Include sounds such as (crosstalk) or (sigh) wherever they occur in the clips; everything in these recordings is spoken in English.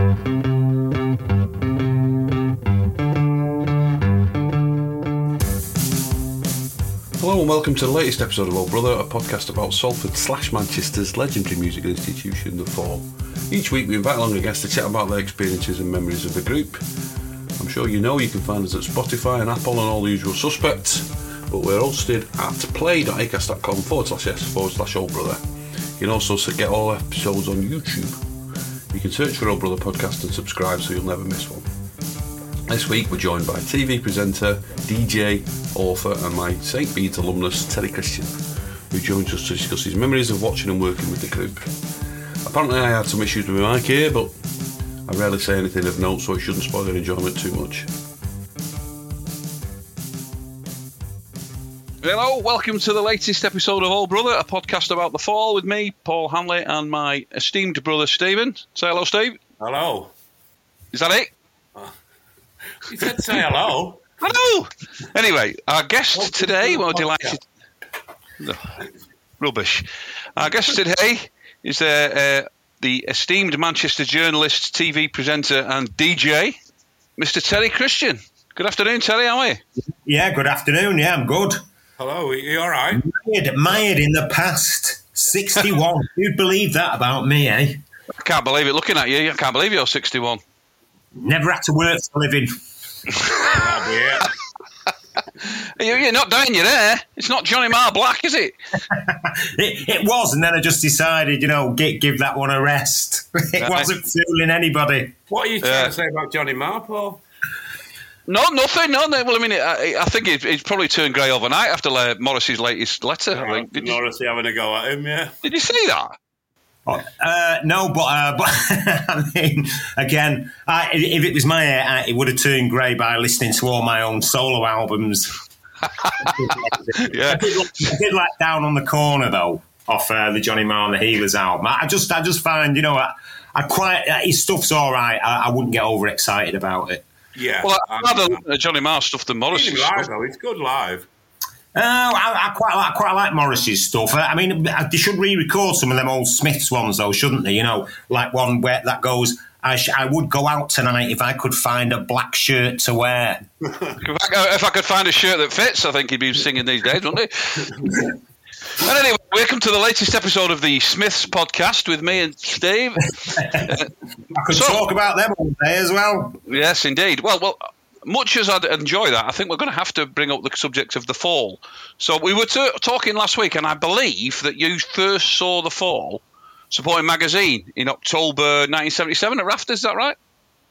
Hello and welcome to the latest episode of Old Brother, a podcast about Salford slash Manchester's legendary musical institution, The Fall. Each week we invite along a guest to chat about their experiences and memories of the group. I'm sure you know you can find us at Spotify and Apple and all the usual suspects, but we're hosted at play.acast.com forward slash s forward slash Old Brother. You can also get all episodes on YouTube. You can search for Old Brother Podcast and subscribe so you'll never miss one. This week we're joined by TV presenter, DJ, author, and my St. Bede's alumnus, Terry Christian, who joins us to discuss his memories of watching and working with the group. Apparently, I had some issues with my mic here, but I rarely say anything of note, so it shouldn't spoil your enjoyment too much. Hello, welcome to the latest episode of Old Brother, a podcast about the fall with me, Paul Hanley, and my esteemed brother Stephen. Say hello, Steve. Hello. Is that it? (laughs) You said say hello. Hello. Anyway, our guest today, we're delighted. No, rubbish. Our guest today is uh, uh, the esteemed Manchester journalist, TV presenter, and DJ, Mr. Terry Christian. Good afternoon, Terry. How are you? Yeah, good afternoon. Yeah, I'm good. Hello, are you all right? Mired, mired in the past. 61. (laughs) You'd believe that about me, eh? I can't believe it. Looking at you, I can't believe you're 61. Never had to work for a living. (laughs) yeah. You're, you're not dying your hair. It's not Johnny Marr Black, is it? (laughs) It, it was, and then I just decided, you know, give, give that one a rest. it Right. wasn't fooling anybody. What are you trying Yeah. to say about Johnny Marr, Paul? No, nothing. No, no. Well, I mean, I, I think he's, he's probably turned grey overnight after uh, Morrissey's latest letter. I think. Did, you, having a go at him, yeah. did you see that? Uh, no, but, uh, (laughs) but I mean, again, I, if it was my hair, it would have turned grey by listening to all my own solo albums. (laughs) Yeah. I did, like, I did like Down on the Corner though, off uh, the Johnny Marr and the Healers album. I I just, I just find, you know, I, I quite uh, his stuff's all right. I, I wouldn't get overexcited about it. Yeah. Well, I'd rather listen to Johnny Marr stuff than Morrissey's He's live, though. It's good live. Uh, I, I quite like quite like Morrissey's stuff. I mean, they should re-record some of them old Smiths ones though, shouldn't they? You know, like one where that goes. I, sh- I would go out tonight if I could find a black shirt to wear. (laughs) If I, if I could find a shirt that fits, I think he'd be singing these days, wouldn't he? (laughs) and anyway, welcome to the latest episode of the Smiths podcast with me and Steve. (laughs) Uh, I could So- talk about them all day as well. Yes, indeed. Well, well, much as I'd enjoy that, I think we're going to have to bring up the subject of the fall. So we were t- talking last week, and I believe that you first saw the fall supporting magazine in October 1977 at Rafters. Is that right?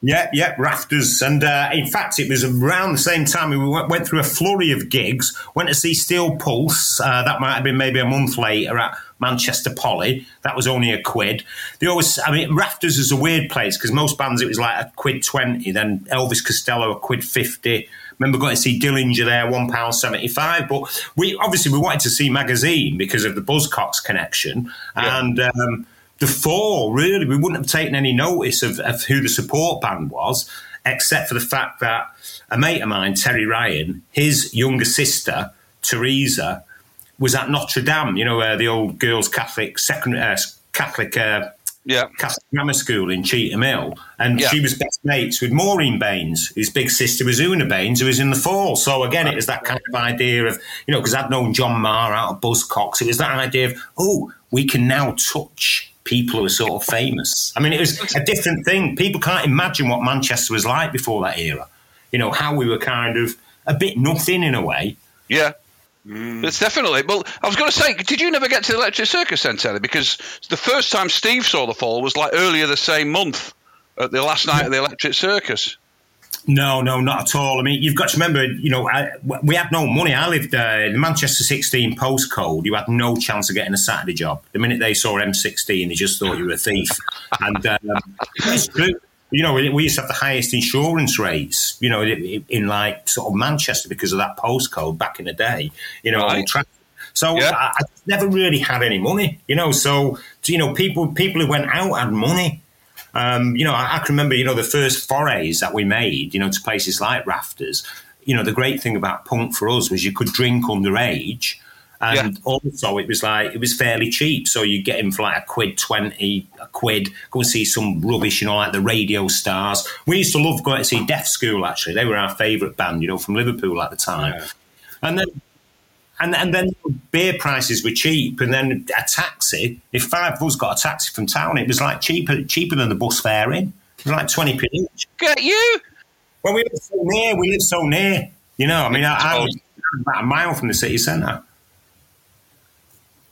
Yeah, yeah, rafters. And uh, in fact, it was around the same time we went, went through a flurry of gigs. Went to see Steel Pulse. Uh, that might have been maybe a month later at Manchester Poly. That was only a quid. They always, I mean, rafters is a weird place because most bands it was like a quid twenty. Then Elvis Costello a quid fifty. remember going to see Dillinger there, one pound seventy five. But we obviously we wanted to see Magazine because of the Buzzcocks connection, and um, the Fall really we wouldn't have taken any notice of, of who the support band was, except for the fact that a mate of mine, Terry Ryan, his younger sister Teresa, was at Notre Dame. You know, uh, the old girls' Catholic secondary uh, Catholic. Uh, Yeah. Catholic Grammar School in Cheetham Hill, and Yeah. she was best mates with Maureen Baines. His big sister was Una Baines, who was in the fall. So again, it was that kind of idea of you know because I'd known John Marr out of Buzzcocks. It was that idea of oh, we can now touch people who are sort of famous. I mean, it was a different thing. People can't imagine what Manchester was like before that era. You know how we were kind of a bit nothing in a way. Yeah. Mm. It's definitely. Well, I was going to say, did you never get to the Electric Circus then, Terry? Because the first time Steve saw the fall was like earlier the same month, at the last night of the Electric Circus. No, no, not at all. I mean, you've got to remember, you know, I, we had no money. I lived uh, in the Manchester 16 postcode. You had no chance of getting a Saturday job. The minute they saw M16, they just thought you were a thief. and um, it's true. You know, we used to have the highest insurance rates, you know, in, like sort of Manchester because of that postcode back in the day, you know, Right. So Yeah. I, I never really had any money, you know. So, you know, people people who went out had money. Um, you know, I, I can remember, you know, the first forays that we made, you know, to places like Rafters. You know, the great thing about punk for us was you could drink underage. And also, it was like, it was fairly cheap. So you get him for like a quid 20, a quid, go and see some rubbish, you know, like the radio stars. We used to love going to see Deaf School, actually. They were our favourite band, you know, from Liverpool at the time. And then and and then beer prices were cheap, and then a taxi. If five of us got a taxi from town, it was like cheaper cheaper than the bus fare in. It was like twenty p each. Get you? Well, we live so near. We live so near. You know, I mean, I, I was about a mile from the city centre.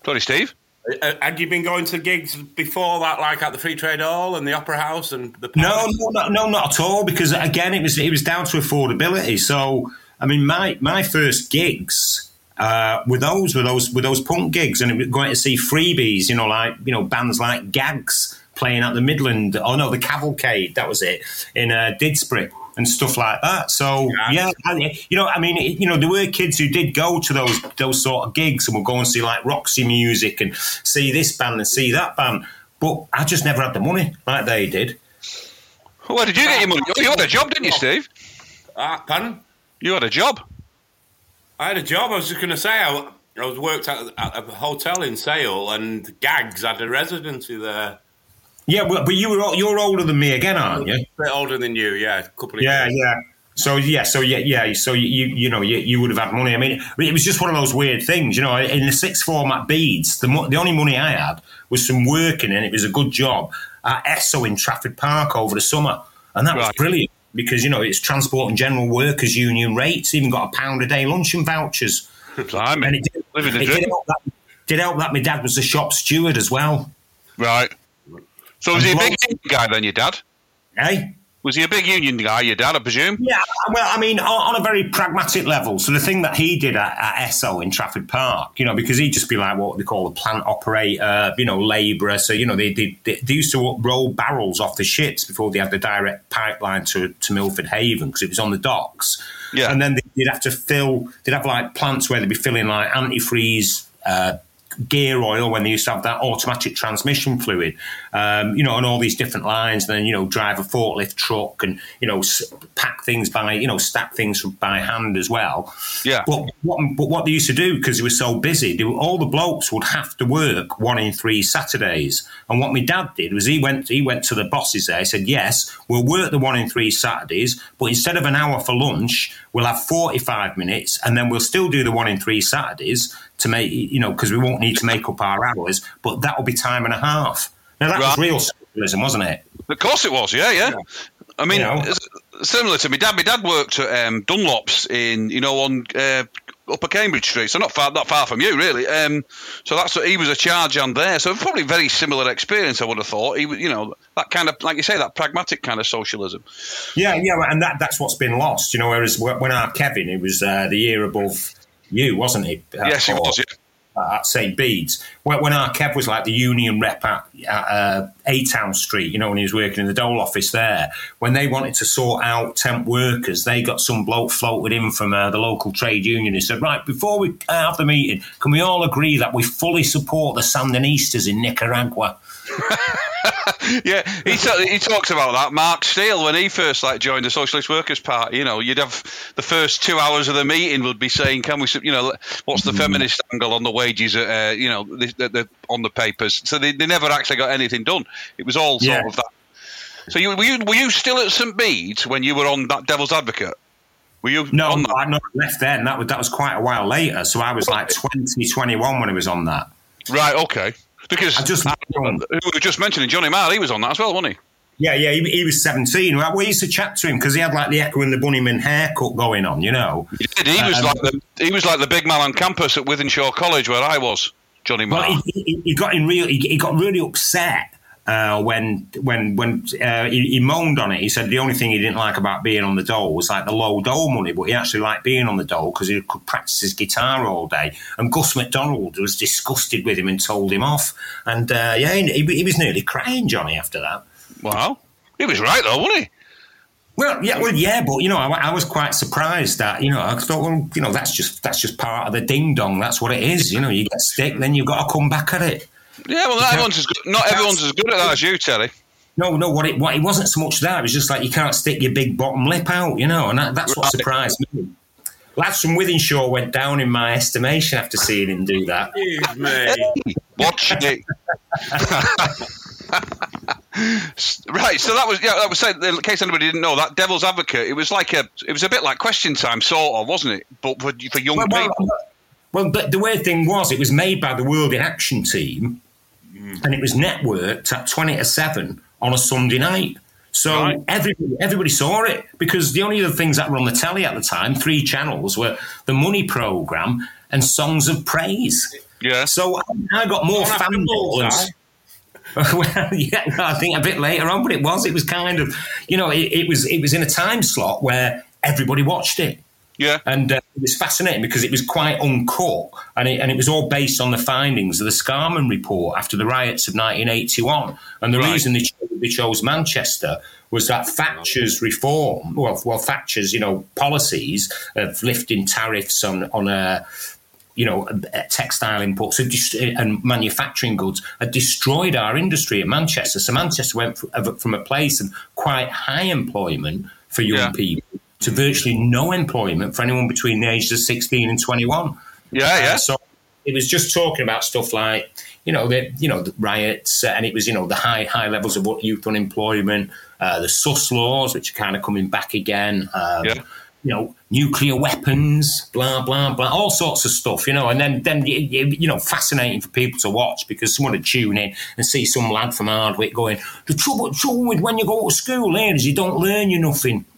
Sorry, Steve. Uh, Had you been going to gigs before that, like at the Free Trade Hall and the Opera House and the No, Palace? no, no, no, not at all. Because again, it was it was down to affordability. So, I mean, my my first gigs uh, were those were those were those punk gigs, and it was going to see freebies. You know, like you know bands like Gags playing at the Midland. Oh no, the Cavalcade. That was it in uh, Didsbury. And stuff like that. So yeah, I- you know, I mean, it- you know, there were kids who did go to those those sort of gigs and would go and see like Roxy Music and see this band and see that band. But I just never had the money like they did. Where did you get your money? Oh, you had a job, didn't you, Steve? Ah, pardon? You had a job. I had a job. I was just going to say I, I was worked at, at a hotel in Sale, and Gags had a residency there. Yeah, well, but you were you're older than me again, aren't you? A bit older than you, yeah, a couple of Yeah, years. yeah. Yeah. So yeah, so yeah, yeah. So you you, know you, you would have had money. I mean, it was just one of those weird things, you know. In the sixth form at Bede's, the mo- the only money I had was from working, and it was a good job at Esso in Trafford Park over the summer, and that was brilliant because you know it's Transport and General Workers Union rates. Even got a pound a day luncheon vouchers. Blimey. And it did, it did help that, did help that my dad was a shop steward as well. Right. So was he a big guy then, your dad? Eh? Was he a big union guy, your dad, I presume? Yeah, well, I mean, on, on a very pragmatic level. So the thing that he did at, at Esso in Trafford Park, you know, because he'd just be like what they call a plant operator, you know, labourer. So you know, they, they they they used to roll barrels off the ships before they had the direct pipeline to to Milford Haven because it was on the docks. Yeah. and then they'd have to fill. They'd have like plants where they'd be filling like antifreeze. Uh, gear oil when they used to have that automatic transmission fluid, um, you know, on all these different lines. And then you know, drive a forklift truck and you know, s- pack things by you know, stack things by hand as well. Yeah. But what, but what they used to do because they were so busy, they all the blokes would have to work one in three Saturdays. And what my dad did was he went he went to the bosses there. He said, "Yes, we'll work the one in three Saturdays, but instead of an hour for lunch, we'll have forty five minutes, and then we'll still do the one in three Saturdays to make you know because we won't need to make up our hours, but that will be time and a half." Now that was real socialism, wasn't it? Of course it was, yeah, yeah. I mean, You know. similar to me dad. My dad worked at um, Dunlop's in, you know, on uh, Upper Cambridge Street, so not far, not far from you, really. Um, so that's what he was a charge hand there. So probably very similar experience, I would have thought. He, was, you know, that kind of, like you say, that pragmatic kind of socialism. Yeah, yeah, and that that's what's been lost. You know, whereas when our Kevin, it was uh, the year above you, wasn't he? Yes, he was. Yeah. at St. Bede's. When, when our Kev was like the union rep at, at uh, A Town Street, you know, when he was working in the Dole office there, when they wanted to sort out temp workers, they got some bloke floated in from uh, the local trade union who said, Right, before we have the meeting, can we all agree that we fully support the Sandinistas in Nicaragua? (laughs) (laughs) yeah, he, t- he talks about that. Mark Steel, when he first like joined the Socialist Workers Party, you know, you'd have the first two hours of the meeting would be saying, "Can we, you know, what's the feminist angle on the wages? Uh, you know, the, the, the, on the papers." So they, they never actually got anything done. It was all sort Yeah. of that. So you, were you were you still at St Bede's when you were on that Devil's Advocate? Were you No, on that? I not left then. That was that was quite a while later. So I was like 20, 21 when I was on that. Right, okay. Because I just- who we were just mentioning Johnny Marr, he was on that as well, wasn't he? Yeah, yeah, he, he was 17. Well, We used to chat to him because he had like the Echo and the Bunnymen haircut going on, you know. He did. He was Um, like the he was like the big man on campus at Wythenshawe College where I was. Johnny Marr. But he, he, he got in real. He, he got really upset uh, when when when uh, he, he moaned on it. He said the only thing he didn't like about being on the dole was like the low dole money, but he actually liked being on the dole because he could practice his guitar all day. And Gus McDonald was disgusted with him and told him off. And uh, yeah, he, he was nearly crying, Johnny, after that. Wow. He was right though, wasn't he? Well, yeah, well, yeah, but you know, I, I was quite surprised that you know I thought, well, you know, that's just that's just part of the ding dong. That's what it is. You know, you get stick, then you've got to come back at it. Yeah, well, not everyone's as good, not everyone's as good at that as you, Terry. No, no, what it what it wasn't so much that it was just like you can't stick your big bottom lip out, you know, and that, that's what surprised me. Lads from Wythenshawe went down in my estimation after seeing him do that. Excuse me. Watch (laughs) it. right, so that was yeah. That was said. In case anybody didn't know, that Devil's Advocate. It was like a. It was a bit like Question Time, sort of, wasn't it? But for, for young Well, well, people. well, but the weird thing was, it was made by the World in Action team, and it was networked at twenty to seven on a Sunday night. So Right. everybody, everybody saw it because the only other things that were on the telly at the time, three channels, were the Money Program and Songs of Praise. Yeah. So I got more Don't fan bullseye. well, yeah, I think a bit later on, but it was. It was kind of, you know, it, it was. It was in a time slot where everybody watched it, Yeah. and uh, it was fascinating because it was quite uncut, and it, and it was all based on the findings of the Scarman report after the riots of 1981. And the Right. reason they, cho- they chose Manchester was that Thatcher's reform, well, well, Thatcher's, you know, policies of lifting tariffs on on a you know, uh, uh textile imports uh, and manufacturing goods had destroyed our industry in Manchester. So Manchester went fr- from a place of quite high employment for young Yeah. people to virtually no employment for anyone between the ages of 16 and 21. Yeah, yeah. So it was just talking about stuff like, you know, the you know the riots, uh, and it was you know the high high levels of youth unemployment, uh, the sus laws, which are kind of coming back again. Um, Yeah. You know, nuclear weapons, blah blah blah, all sorts of stuff. You know, and then then you, know, fascinating for people to watch because someone would tune in and see some lad from Hardwick going, "The trouble, trouble with when you go to school here is you don't learn you nothing." (laughs)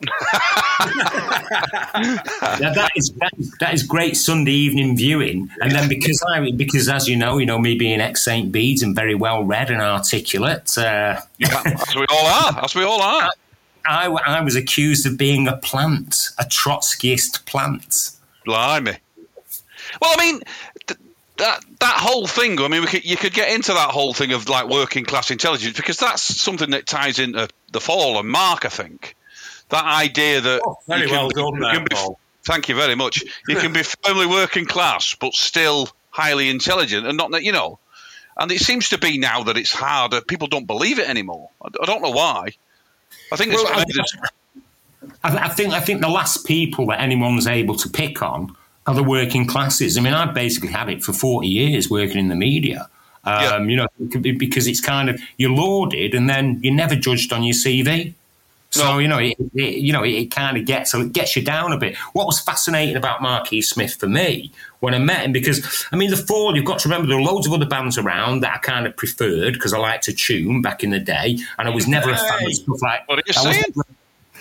Now, that is that is, that is great Sunday evening viewing, and then because I because as you know, you know me being ex Saint Bede's and very well read and articulate, uh, yeah. As we all are. As we all are. (laughs) I, I was accused of being a plant, a Trotskyist plant. Blimey. Well, I mean, th- that that whole thing. I mean, we could, you could get into that whole thing of like working class intelligence because that's something that ties into the fall and Mark. I think that idea that Oh, very can well done there, be- Paul. Thank you very much. You can be (laughs) firmly working class, but still highly intelligent, and not that you know. And it seems to be now that it's harder. People don't believe it anymore. I, I don't know why. I think it's Well, I- I, I think I think the last people that anyone's able to pick on are the working classes. I mean, I've basically had it for forty years working in the media. Um, Yeah. You know, it could be- because it's kind of you're lauded and then you're never judged on your CV. So No. you know, it, it, you know, it, it kind of gets so it gets you down a bit. What was fascinating about Marquis Smith for me when I met him, because I mean, the Fall, you've got to remember there are loads of other bands around that I kind of preferred because I liked to tune back in the day, and I was never a fan of stuff like. What are you I was never-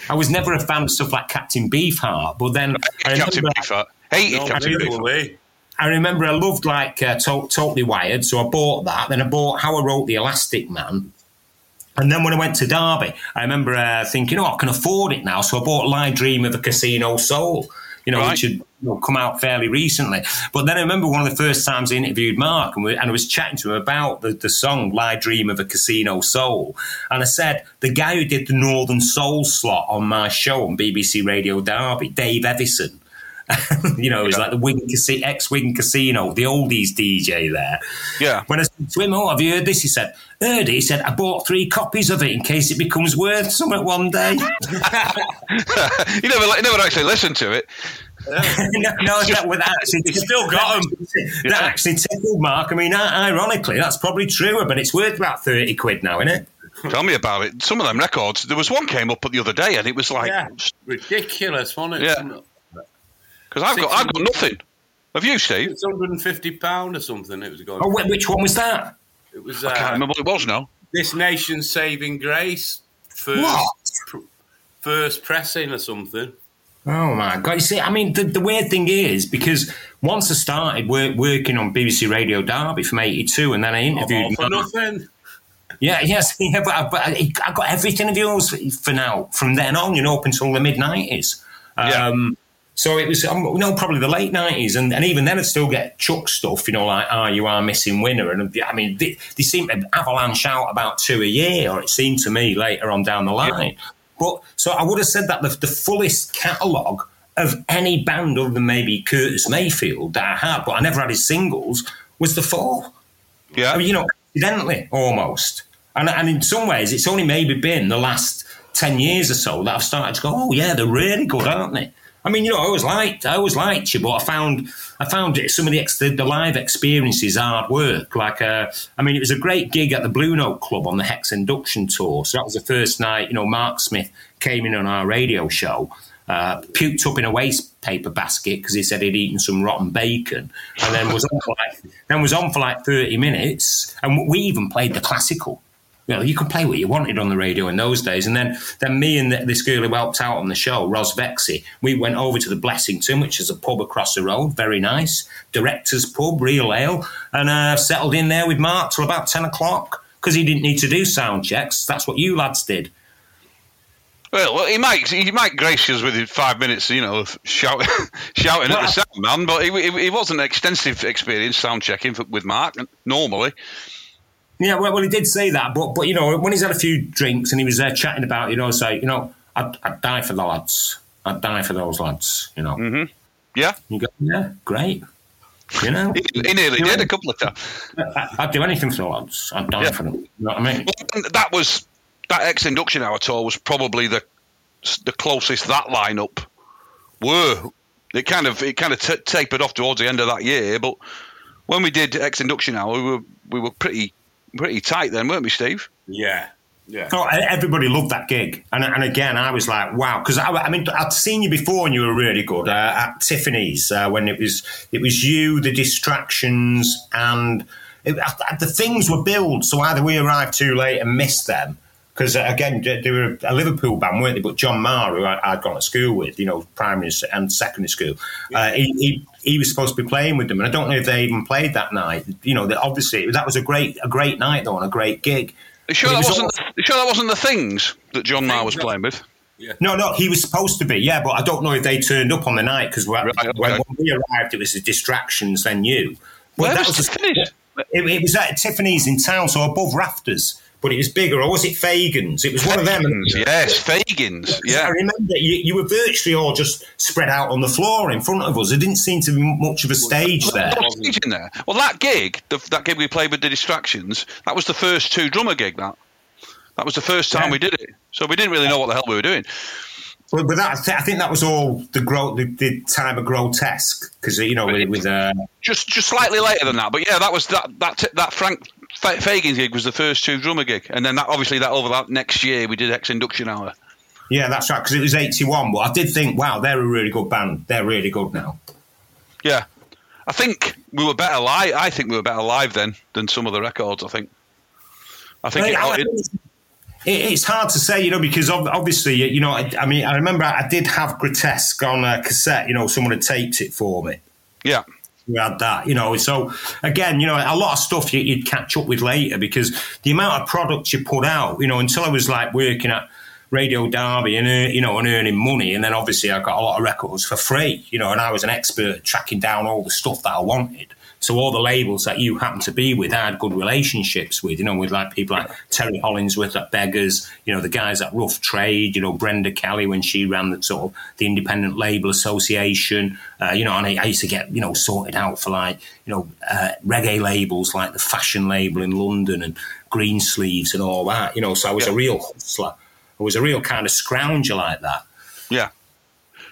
I was never a fan of stuff like Captain Beefheart, but then I Captain remember, Beefheart. Hated No, Captain Beefheart. I remember I loved like uh, to- Totally Wired, so I bought that. Then I bought How I Wrote the Elastic Man. And then when I went to Derby, I remember uh, thinking, oh, I can afford it now. So I bought Lie Dream of a Casino Soul, you know, Right. which had you know, come out fairly recently. But then I remember one of the first times I interviewed Mark and, we, and I was chatting to him about the, the song "Lie Dream of a Casino Soul," and I said the guy who did the Northern Soul slot on my show on BBC Radio Derby, Dave Evison. (laughs) you know, it was like the Wigan Casino, ex Wigan Casino, the oldies DJ there. Yeah. When I said to him, "Oh, have you heard this?" He said, "Heard it." He said, "I bought three copies of it in case it becomes worth something one day." (laughs) (laughs) you never, you never actually listened to it. no, no, that would actually You still got 'em. That actually tickled Mark. I mean, ironically, that's probably true, but it's worth about thirty quid now, isn't it? Tell me about it. Some of them records. There was one came up the other day, and it was like, Yeah, ridiculous, wasn't it? Yeah. Because I've got, I've got nothing. Have you, Steve? It's hundred and fifty pound or something. It was going. Oh, wh- which one was that? it was. I can't Uh, remember what it was now. this nation's saving grace first What? pr- first pressing or something. Oh my god! You see, I mean, the, the weird thing is because once I started work, working on BBC Radio Derby from '82, and then I All interviewed. for nothing. Yeah, yes, (laughs) yeah, but, I- but I, I got everything of yours for now from then on, you know, up until the mid nineties. Yeah. Um, so it was, um, no, probably the late nineties, and, and even then, I'd still get Chuck stuff, you know, like "Ah, you are missing winner," and I mean, they, they seem to avalanche out about two a year, or it seemed to me later on down the line. But so I would have said that the, the fullest catalogue of any band other than maybe Curtis Mayfield that I had, but I never had his singles, was the Fall. Yeah. I mean, you know, accidentally almost. And, and in some ways, it's only maybe been the last 10 years or so that I've started to go, oh, yeah, they're really good, aren't they? I mean, you know, I always liked, I always liked you, but I found, I found it, some of the, ex, the, the live experiences hard work. Like, uh, I mean, it was a great gig at the Blue Note Club on the Hex Enduction Tour. So that was the first night, you know, Mark Smith came in on our radio show, uh, puked up in a waste paper basket because he said he'd eaten some rotten bacon, and then was on for like, then was on for like 30 minutes. And we even played the classical you know, you could play what you wanted on the radio in those days. And then, then me and the, this girl who helped out on the show, Ros Vexy, we went over to the Blessington, which is a pub across the road, very nice, director's pub, real ale, and uh, settled in there with Mark till about 10 o'clock because he didn't need to do sound checks. That's what you lads did. Well, well, he might he might grace us with his five minutes, you know, of shout, (laughs) shouting at the sound man, but he, he, he wasn't extensive experience sound checking for, with Mark normally. Yeah, well, well, he did say that, but but you know, when he's had a few drinks and he was there chatting about, you know, say, you know, I'd, I'd die for the lads. I'd die for those lads, you know. Mm-hmm. Yeah, You go, yeah, great. You know, he, he nearly did a couple of times. I'd do anything for the lads. I'd die Yeah. for them. You know what I mean? And that was that Hex Enduction Hour tour was probably the the closest that lineup were. It kind of it kind of t- tapered off towards the end of that year, but when we did Hex Enduction Hour, we were we were pretty pretty tight then, weren't we, Steve? Yeah, yeah. Oh, everybody loved that gig, and and again, I was like, wow, because I, I mean, I'd seen you before, and you were really good uh, at Tiffany's uh, when it was it was you, the distractions, and it, the things were billed. So either we arrived too late and missed them. Because uh, again, they they were a Liverpool band, weren't they? But John Marr, who I, I'd gone to school with, you know, primary and secondary school, uh, he, he he was supposed to be playing with them, and I don't know if they even played that night. You know, that obviously that was a great a great night though, and a great gig. You sure that was wasn't all- you sure that wasn't the things that John Marr was playing with? No, no, he was supposed to be, yeah, but I don't know if they turned up on the night because when, Right, okay. when we arrived, it was the distractions, then you. But Where that was a- Tiffany's? It, it was at Tiffany's in town, so above rafters, but it was bigger, or was it Fagan's? It was one of them. Yes, Fagans, Yeah, I remember you, you were virtually all just spread out on the floor in front of us. There didn't seem to be much of a stage there. No stage in there. Well, that gig, the, that gig we played with the Distractions, that was the first two drummer gig. That that was the first time Yeah. we did it, so we didn't really know what the hell we were doing. But, but that, I think that was all the, gro- the, the time of grotesque because you know with, with uh, Just just slightly later than that, but yeah, that was that that that Frank Fa- Fagans gig was the first two drummer gig, and then that obviously that over that next year we did Hex Enduction Hour. yeah, that's right because it was eighty one. But I did think, wow, they're a really good band. They're really good now. Yeah, I think we were better live. I think we were better live then than some of the records. I think. I think. Well, it- I- it, it's hard to say, you know, because obviously, you know, I, I mean, I remember I did have Grotesque on a cassette. You know, someone had taped it for me. yeah. Had that, you know. So again, you know, a lot of stuff you, you'd catch up with later because the amount of products you put out, you know, until I was like working at Radio Derby and you know and earning money, and then obviously I got a lot of records for free, you know, and I was an expert tracking down all the stuff that I wanted. So all the labels that you happen to be with, I had good relationships with, you know, with like people like Terry Hollingsworth at Beggars, you know, the guys at Rough Trade, you know, Brenda Kelly when she ran the sort of the Independent Label Association, uh, you know, and I, I, used to get, you know, sorted out for like, you know, uh, reggae labels like the Fashion Label in London and Greensleeves and all that, you know, so I was yeah. a real hustler. I was a real kind of scrounger like that. Yeah.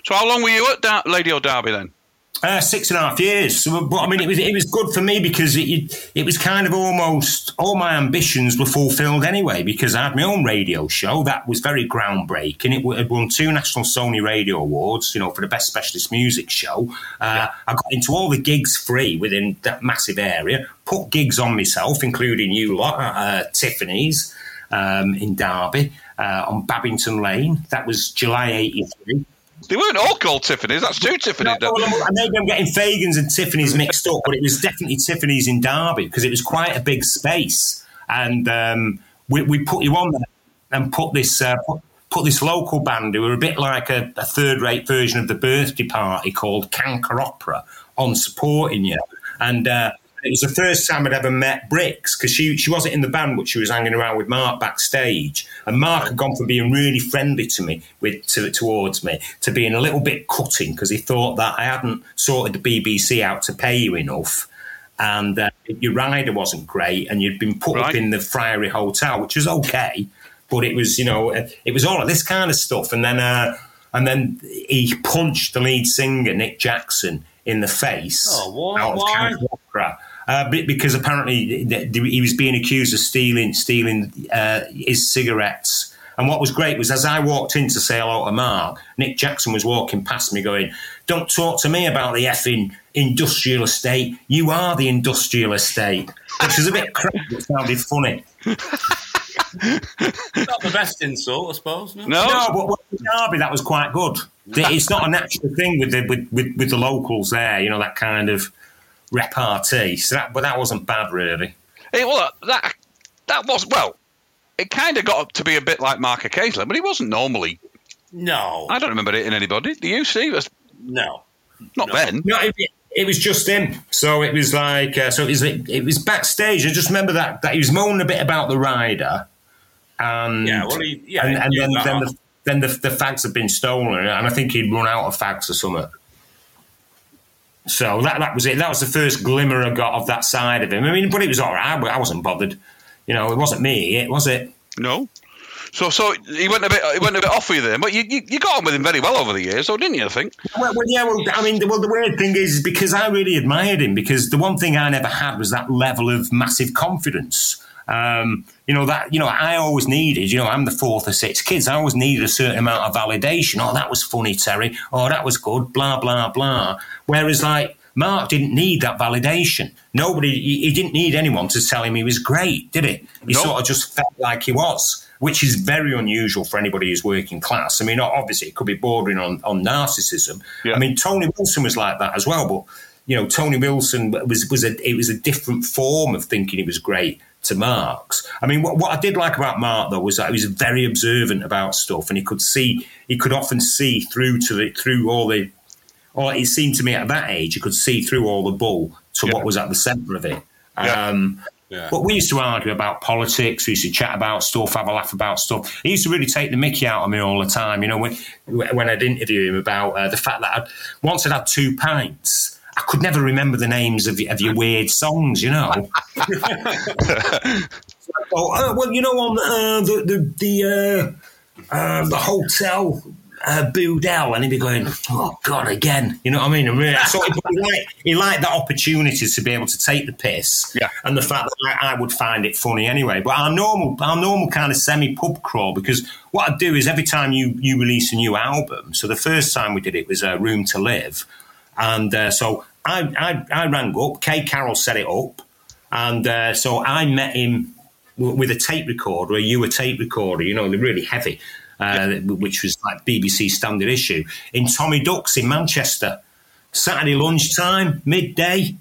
So how long were you at da- Radio Derby then? Uh, six and a half years. So, but I mean, it was it was good for me because it it was kind of almost all my ambitions were fulfilled anyway. Because I had my own radio show that was very groundbreaking. It had won two national Sony Radio Awards, you know, for the best specialist music show. Uh, yeah. I got into all the gigs free within that massive area. Put gigs on myself, including you lot, uh, Tiffany's um, in Derby uh, on Babington Lane. That was July '83. They weren't all called Tiffany's. That's two Tiffany's. No, well, maybe I'm getting Fagan's and Tiffany's mixed up, but it was definitely Tiffany's in Derby because it was quite a big space, and um, we, we, put you on there and put this uh, put, put, this local band who were a bit like a, a third-rate version of the birthday party called Canker Opera on supporting you, and. Uh, it was the first time I'd ever met Brix because she she wasn't in the band, but she was hanging around with Mark backstage. And Mark had gone from being really friendly to me, with to, towards me, to being a little bit cutting because he thought that I hadn't sorted the BBC out to pay you enough. And uh, your rider wasn't great, and you'd been put right. up in the Friary Hotel, which was okay, but it was, you know, it was all of this kind of stuff. And then, uh, and then he punched the lead singer Nick Jackson in the face oh, out of why? Opera uh, because apparently he was being accused of stealing stealing uh, his cigarettes. And what was great was as I walked in to say hello to Mark, Nick Jackson was walking past me going, Don't talk to me about the effing industrial estate. You are the industrial estate. Which was a bit crap, but sounded funny. (laughs) not the best insult, I suppose. No, no, no but with Derby, that was quite good. It's not a natural thing with the with, with, with the locals there, you know, that kind of repartee. So that, but that wasn't bad, really. It, well, that that was well. It kind of got up to be a bit like Mark occasionally, but he wasn't normally. No, I don't remember hitting anybody. Do you see? Was no, not no. then. No, it, it, was just him. So it was like uh, so. It was it, it, was backstage. I just remember that that he was moaning a bit about the rider, and yeah, well, he, yeah, and, and then then the, then the, the fags had been stolen, and I think he'd run out of fags or something. So that that was it. That was the first glimmer I got of that side of him. I mean, but it was all right. I wasn't bothered. You know, it wasn't me. It was it. No. So, so he went a bit, he went a bit off with you there, but you, you, you, got on with him very well over the years, though, didn't you? I think. Well, well yeah. Well, I mean, the, well, the weird thing is, is because I really admired him because the one thing I never had was that level of massive confidence. Um, you know that you know I always needed. You know, I'm the fourth of six kids. I always needed a certain amount of validation. Oh, that was funny, Terry. Oh, that was good. Blah blah blah. Whereas, like Mark didn't need that validation. Nobody. He, didn't need anyone to tell him he was great, did he? He nope. sort of just felt like he was. Which is very unusual for anybody who's working class. I mean, obviously, it could be bordering on, on narcissism. Yeah. I mean, Tony Wilson was like that as well, but you know, Tony Wilson was was a it was a different form of thinking he was great to Mark's. I mean, what, what I did like about Mark though was that he was very observant about stuff, and he could see, he could often see through to the through all the, or it seemed to me at that age, he could see through all the bull to yeah. what was at the centre of it. Yeah. Um, yeah. But we used to argue about politics. We used to chat about stuff, have a laugh about stuff. He used to really take the Mickey out of me all the time. You know, when when I'd interview him about uh, the fact that I'd, once I'd had two pints, I could never remember the names of, of your weird songs, you know. (laughs) oh, uh, well, you know, on uh, the the the, uh, uh the hotel uh, Boudel, and he'd be going, "Oh God, again," you know what I mean? And really, so he liked, he liked that opportunity to be able to take the piss, yeah. and the fact that I, I, would find it funny anyway. But our normal, our normal kind of semi pub crawl, because what I'd do is every time you you release a new album. So the first time we did it was uh, Room to Live. And uh, so I, I, I, rang up. Kay Carroll set it up. And uh, so I met him with a tape recorder, a a tape recorder, you know, they're really heavy, uh, which was like BBC standard issue, in Tommy Duck's in Manchester. Saturday lunchtime, midday,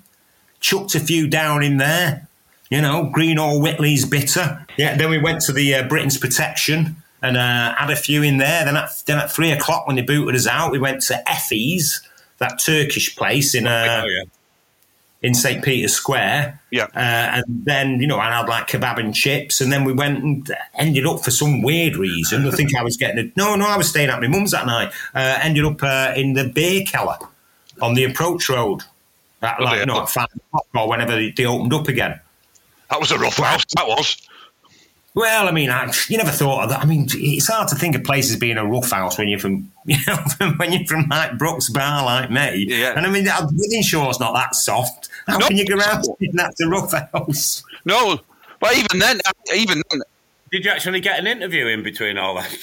chucked a few down in there, you know, Greenall Whitley's bitter. Yeah, then we went to the uh, Britons Protection and uh, had a few in there. Then at, then at three o'clock when they booted us out, we went to Effie's, that Turkish place in uh, Oh, yeah. in St Peter's Square. Yeah. Uh, and then you know I had like kebab and chips, and then we went and ended up for some weird reason. I think I was getting a no, no, I was staying at my mum's that night. Uh, ended up uh, in the beer keller on the approach road. At, like, yeah. you know, at five o'clock or whenever they, they opened up again. That was a rough house. That was. Well, I mean, I, you never thought of that. I mean, it's hard to think of places being a rough house when you're from, (laughs) you know, when you're from like Brooks Bar like me. Yeah. And I mean, Wythenshawe's not that soft. How No. can you go around saying that's a rough house? No, but even then, even then, Did you actually get an interview in between all that?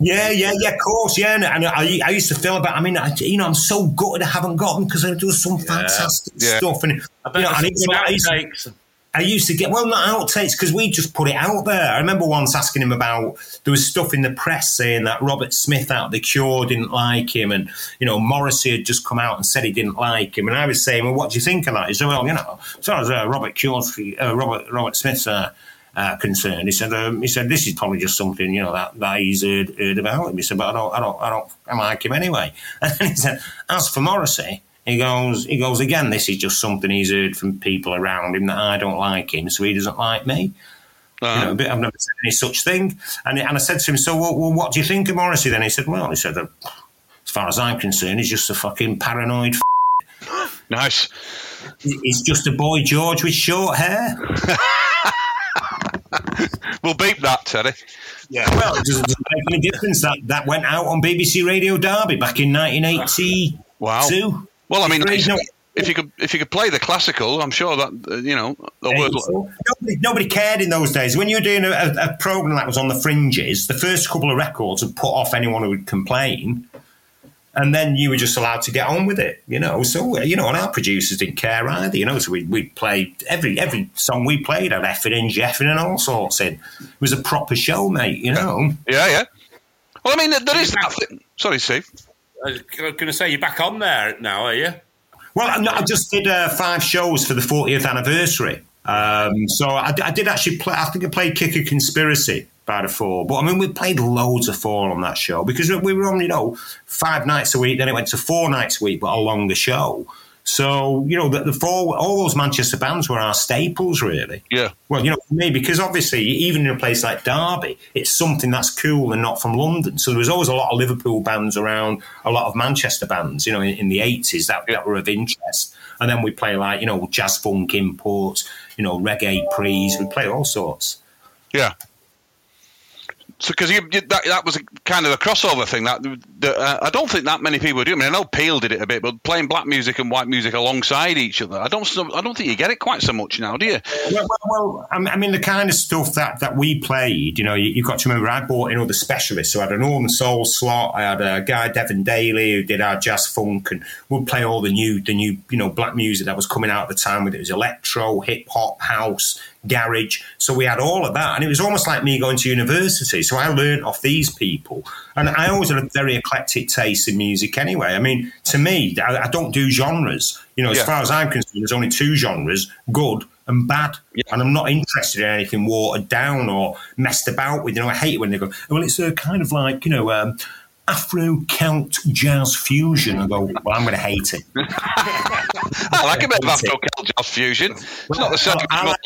Yeah, yeah, yeah, of course, yeah. And, and I, I used to feel about. I mean, I, you know, I'm so gutted I haven't got them because I do some fantastic Yeah. stuff. And I bet you know, and it's some like- I used to- outtakes. I used to get well, not outtakes because we just put it out there. I remember once asking him about there was stuff in the press saying that Robert Smith out the Cure didn't like him, and you know Morrissey had just come out and said he didn't like him, and I was saying, well, what do you think of that? He said, well, you know, as far as uh, Robert Cure's, uh, Robert Robert Smith's. Uh, uh, concerned, he said. Um, he said this is probably just something you know that, that he's heard, heard about him. He said, but I don't, I don't, I don't, I like him anyway. (laughs) And he said, as for Morrissey, he goes, he goes again. This is just something he's heard from people around him that I don't like him, so he doesn't like me. You uh-huh. know, I've never said any such thing. And, and I said to him, so well, well, what do you think of Morrissey? Then he said, well, he said, as far as I'm concerned, he's just a fucking paranoid. F- (laughs) nice. he's just a boy George with short hair. (laughs) We'll beep that, Terry. Yeah. Well, it doesn't, doesn't make any difference. That that went out on BBC Radio Derby back in 1982. Wow. Well, I mean, Right, no. if you could if you could play the classical, I'm sure that uh, you know word. Nobody, nobody cared in those days. When you were doing a, a, program that was on the fringes, the first couple of records would put off anyone who would complain, and then you were just allowed to get on with it. You know, so you know, and our producers didn't care either. You know, so we we played every every song we played had effing and jeffing and all sorts in. It was a proper show, mate. You know. Yeah, yeah. Well, I mean, there- there is that thing. Sorry, Steve. I was going to say, you're back on there now, are you? Well, I, no, I just did uh, five shows for the 40th anniversary. Um, so I, I did actually play, I think I played Kicker Conspiracy by the Fall. But I mean, we played loads of Fall on that show because we were on, you know, five nights a week. Then it went to four nights a week, but a longer show. So, you know, the, the Fall, all those Manchester bands were our staples, really. Yeah. Well, you know, for me, because obviously, even in a place like Derby, it's something that's cool and not from London. So there was always a lot of Liverpool bands around, a lot of Manchester bands, you know, in, in the 80s that, that were of interest. And then we play like, you know, jazz funk imports, you know, reggae prees, we play all sorts. Yeah. So, because that that was kind of a crossover thing. That, uh, I don't think that many people do. I mean, I know Peel did it a bit, but playing black music and white music alongside each other, I don't. I don't think you get it quite so much now, do you? Well, well, well I mean- the kind of stuff that, that we played, you know, you, you've got to remember, I brought in other specialists. So I had an Northern Soul slot. I had a guy, Devin Daly, who did our jazz funk, and would play all the new, the new, you know, black music that was coming out at the time. With it was electro, hip hop, house, garage. So we had all of that, and it was almost like me going to university. So I learned off these people, and I always had a very eclectic taste in music. Anyway, I mean, to me, I, I don't do genres. You know, as Yeah. far as I'm concerned, there's only two genres: good and bad. And I'm not interested in anything watered down or messed about with. You know, I hate it when they go, well, it's a kind of like, you know, um, Afro Celt jazz fusion. I go, well, I'm going to hate it. (laughs) I like a bit of Afro Celt jazz fusion. It's not the same. Like,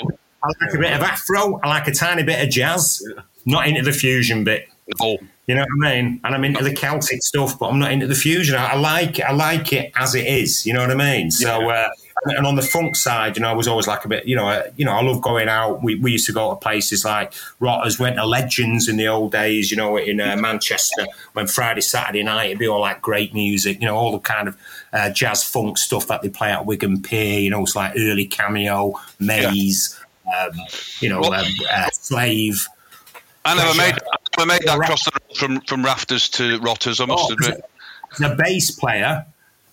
I like a bit of Afro. I like a tiny bit of jazz. Not into the fusion bit. Oh, You know what I mean? And I'm into the Celtic stuff, but I'm not into the fusion. I, I like I like it as it is. You know what I mean? So, uh, and, on the funk side, you know, I was always like a bit. You know, uh, you know, I love going out. We, we used to go to places like Rotters, went to Legends in the old days. You know, in uh, Manchester when Friday Saturday night it'd be all like great music. You know, all the kind of uh, jazz funk stuff that they play at Wigan Pier. You know, it's like early cameo, Maze. Um, you know, um, uh, Slave. I never Pleasure. made. I never made that cross the road from from rafters to rotters. I must Oh, admit. as a bass player,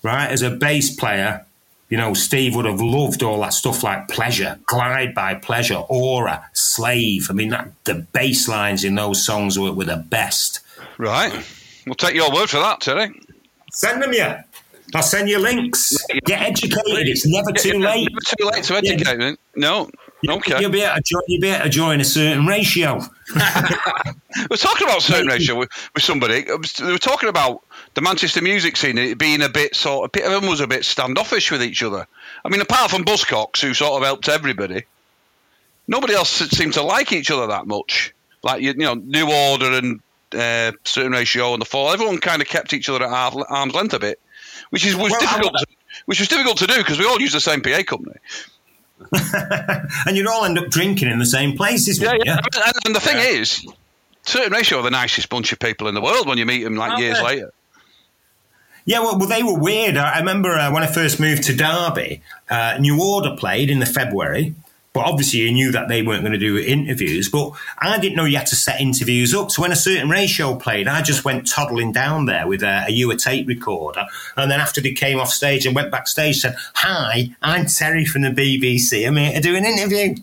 right? As a bass player, you know, Steve would have loved all that stuff like Pleasure, Glide by Pleasure, Aurra, Slave. I mean, that, the bass lines in those songs were, were the best. Right. We'll take your word for that, Terry. Send them, yeah. I'll send you links. Get educated. It's never too late. Never too late to educate. Yeah. No. Okay. You'll be, able to join, you'll be join a certain ratio. (laughs) (laughs) we're talking about certain ratio with, with somebody. We were talking about the Manchester music scene being a bit sort of, everyone was a bit standoffish with each other. I mean, apart from Buzzcocks, who sort of helped everybody, nobody else seemed to like each other that much. Like, you, know, New Order and uh, Certain Ratio and the Fall, everyone kind of kept each other at arm's length a bit, which is was well, difficult. To, which was difficult to do because we all use the same PA company. (laughs) and you'd all end up drinking in the same places. Yeah, yeah. And, and, the thing yeah. is, certain ratio are the nicest bunch of people in the world when you meet them like years later. Yeah, well, well, they were weird. I remember uh, when I first moved to Derby, uh, New Order played in the February, but obviously, you knew that they weren't going to do interviews. But I didn't know you had to set interviews up. So when a certain ratio played, I just went toddling down there with a, a Uher tape recorder. And then after they came off stage and went backstage, said, Hi, I'm Terry from the BBC. I'm here to do an interview.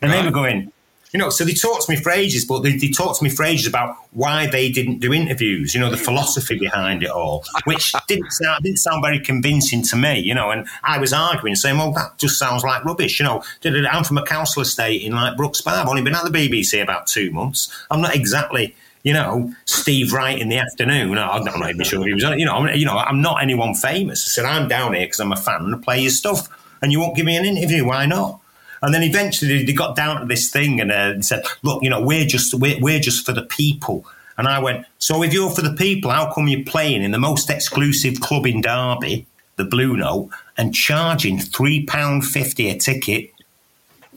And right. they were going, you know, so they talked to me for ages, but they, they talked to me for ages about why they didn't do interviews, you know, the philosophy behind it all, which didn't sound, didn't sound very convincing to me, you know, and I was arguing, saying, well, that just sounds like rubbish, you know. I'm from a council estate in like Brooks Bar. I've only been at the BBC about two months. I'm not exactly you know, Steve Wright in the afternoon. I'm not even sure he was on it. You know, I'm, you know, I'm not anyone famous. I said, I'm down here because I'm a fan and I play your stuff. And you won't give me an interview. Why not? And then eventually they got down to this thing and uh, said, "Look, you know, we're just we're, we're just for the people." And I went, "So if you're for the people, how come you're playing in the most exclusive club in Derby, the Blue Note, and charging three pound fifty a ticket?"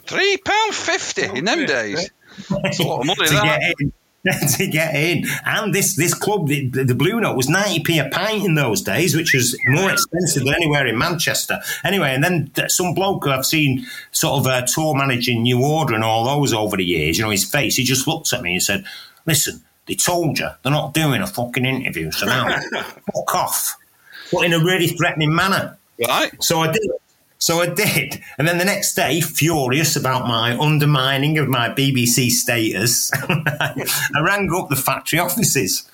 Three pound fifty in them days. That's a lot of money. (laughs) to that. get in. (laughs) to get in. And this this club, the, the, Blue Note, was 90p a pint in those days, which was more expensive than anywhere in Manchester. Anyway, and then some bloke I've seen sort of uh, tour managing New Order and all those over the years, you know, his face, he just looked at me and said, Listen, they told you they're not doing a fucking interview, so now (laughs) fuck off. But in a really threatening manner. Right. So I did. So I did. And then the next day, furious about my undermining of my BBC status, (laughs) I rang up the factory offices.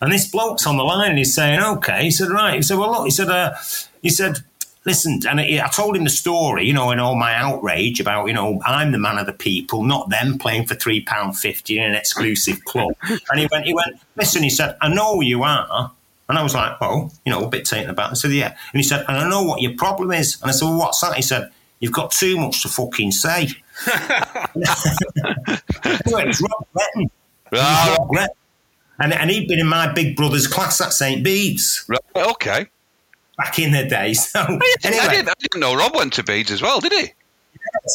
And this bloke's on the line and he's saying, okay. He said, right. He said, well, look, he said, uh, he said, listen, and I told him the story, you know, and all my outrage about, you know, I'm the man of the people, not them playing for three pound fifty in an exclusive club. and he went, he went, listen, he said, I know you are, and I was like, oh, you know, a bit taken aback. I said, yeah. And he said, and I know what your problem is. And I said, well, what's that? He said, you've got too much to fucking say. it's Rob Gretton. Rob Gretton. And, and he'd been in my big brother's class at St. Bede's. Right, okay. Back in the day. (laughs) So, anyway. I, didn't, I didn't know Rob went to Bede's as well, did he?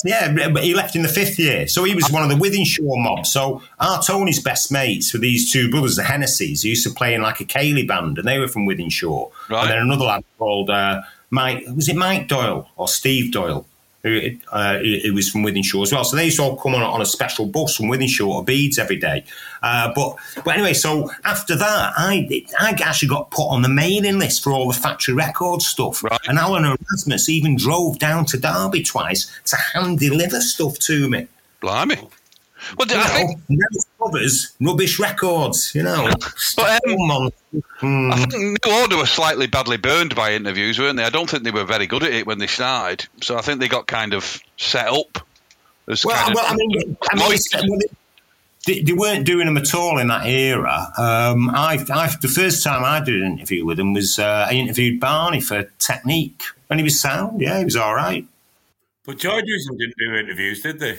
Yeah, but he left in the fifth year. So he was one of the Wythenshawe mob. So our Tony's best mates were these two brothers, the Hennessy's, who used to play in like a Ceilidh band, and they were from Wythenshawe. Right. And then another lad called uh, Mike, was it Mike Doyle or Steve Doyle? Who, uh, who was from Wythenshawe as well. So they used to all come on, on a special bus from Wythenshawe to Bede's every day. Uh, but but anyway, so after that, I I actually got put on the mailing list for all the factory record stuff. Right. And Alan Erasmus even drove down to Derby twice to hand deliver stuff to me. Blimey. Well, you I think no covers, rubbish records. You know, (laughs) but, um, mm. I think New Order were slightly badly burned by interviews, weren't they? I don't think they were very good at it when they started. So I think they got kind of set up. As well, kind well, of, I mean, I mean they, they, weren't doing them at all in that era. Um, I, I, the first time I did an interview with them was uh, I interviewed Barney for Technique, and he was sound. Yeah, he was all right. But George didn't do interviews, did they?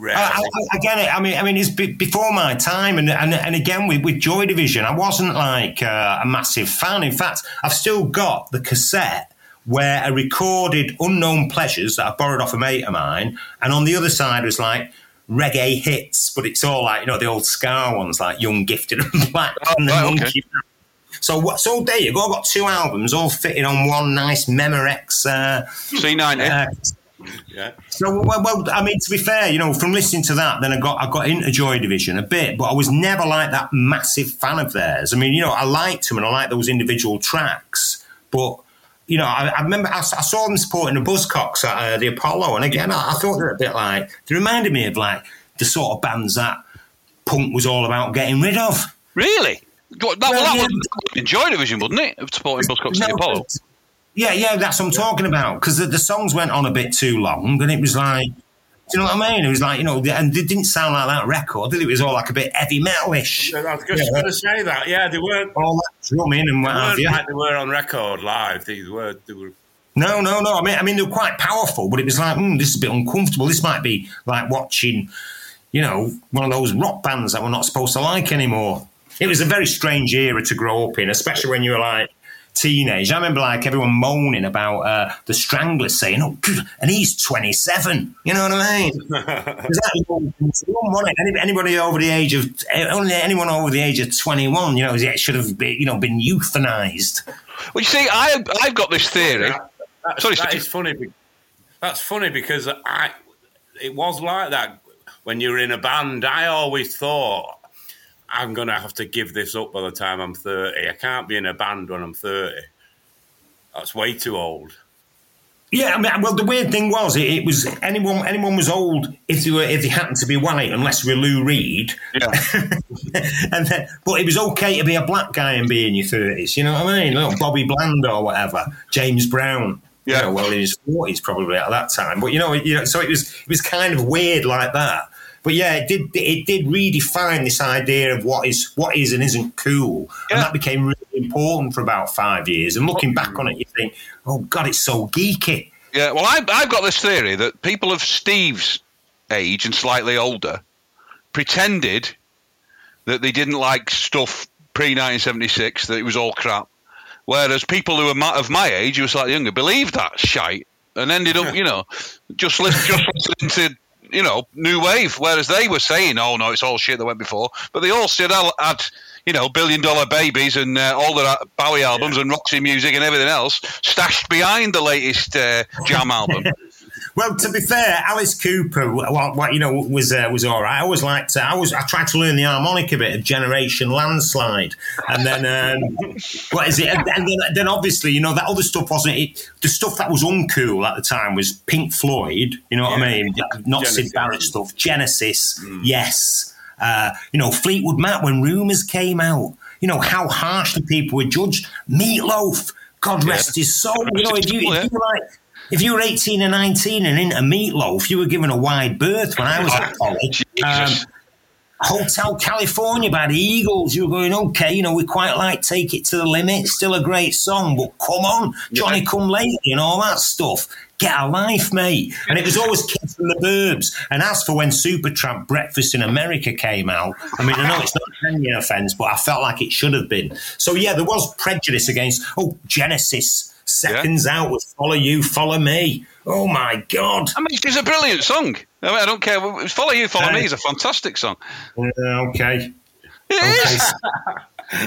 I, I, I, get it. I mean, I mean, it's before my time, and and, and again with, with Joy Division, I wasn't like uh, a massive fan. In fact, I've still got the cassette where I recorded Unknown Pleasures that I borrowed off a mate of mine, and on the other side was like reggae hits, but it's all like you know the old ska ones, like Young, Gifted, and (laughs) Black, oh, and the right, Monkey. Okay. So, so there you go. I've got two albums all fitted on one nice Memorex uh, C90. Uh, yeah. So well, well, I mean, to be fair, you know, from listening to that, then I got I got into Joy Division a bit, but I was never like that massive fan of theirs. I mean, you know, I liked them and I liked those individual tracks, but you know, I, I remember I, I, saw them supporting the Buzzcocks at uh, the Apollo, and again, I, I thought they were a bit like they reminded me of like the sort of bands that punk was all about getting rid of. Really? That, well, that, yeah. was, enjoy Division, wouldn't it? Supporting Buzzcocks No, the Apollo. Yeah, yeah, that's what I'm talking about. Because the, the songs went on a bit too long, and it was like, do you know what I mean? It was like, you know, and it didn't sound like that record, did it? It was all like a bit heavy metalish. I was just Yeah. going to say that. Yeah, they weren't, All that drumming and what have you. like they were on record live. They were. They were. No, no, no. I mean, I mean, they were quite powerful, but it was like, mm, this is a bit uncomfortable. This might be like watching, you know, one of those rock bands that we're not supposed to like anymore. It was a very strange era to grow up in, especially when you were like teenage. I remember like everyone moaning about uh, the Stranglers saying, "Oh, good," and he's 27. You know what I mean? It was like, wasn't it? Any- Anybody over the age of only anyone over the age of 21, you know, should have been, you know been euthanized. Well, you see, I, I've got this theory. That, Sorry, that Steve. is funny. That's funny because I. It was like that when you were in a band. I always thought I'm going to have to give this up by the time I'm 30. I can't be in a band when I'm 30. That's way too old. Yeah, I mean, well, the weird thing was, it, it was anyone anyone was old if they were if they happened to be white, unless we were Lou Reed. Yeah. (laughs) and then, but it was okay to be a black guy and be in your thirties. You know what I mean? Little Bobby Bland or whatever, James Brown. Yeah. You know, well, in his forties probably at that time. But you know, you know, so it was it was kind of weird like that. But yeah, it did it did redefine this idea of what is what is and isn't cool, Yeah. and that became really important for about five years. And looking back on it, you think, oh god, it's so geeky. Yeah, well, I've, I've got this theory that people of Steve's age and slightly older pretended that they didn't like stuff pre 1976, that it was all crap. Whereas people who were my, of my age, who were slightly younger, believed that shite and ended up, (laughs) you know, just, listen, just listening to, you know, new wave. Whereas they were saying, oh, no, it's all shit that went before. But they all still had, you know, Billion Dollar Babies and uh, all the Bowie albums and Roxy Music and everything else stashed behind the latest uh, Jam album. (laughs) Well, to be fair, Alice Cooper, well, well, you know, was uh, was all right. I always liked. Uh, I was. I tried to learn the harmonica bit of Generation Landslide, and then um, what is it? And, and then, then obviously, you know, that other stuff wasn't it. The stuff that was uncool at the time was Pink Floyd. You know what I mean? Not Syd Barrett stuff. Genesis, yes. Uh, you know, Fleetwood Mac when Rumours came out. You know how harshly people were judged. Meatloaf, God rest his soul. You know, if you, if (laughs) you were like if you were 18 or 19 and into meatloaf, you were given a wide berth when I was at (laughs) college. Um, Hotel California by the Eagles. You were going, okay, you know, we quite like Take It to the Limit. Still a great song, but come on, Johnny Come Lately and all that stuff. Get a life, mate. And it was always kids from the burbs. And as for when Supertramp Breakfast in America came out, I mean, I know it's not a genuine offence, but I felt like it should have been. So, yeah, there was prejudice against, oh, Genesis, Seconds Out with Follow You, Follow Me. Oh, my God. I mean, it's a brilliant song. I, mean, I don't care. Follow You, Follow Me is a fantastic song. Uh, okay. It is.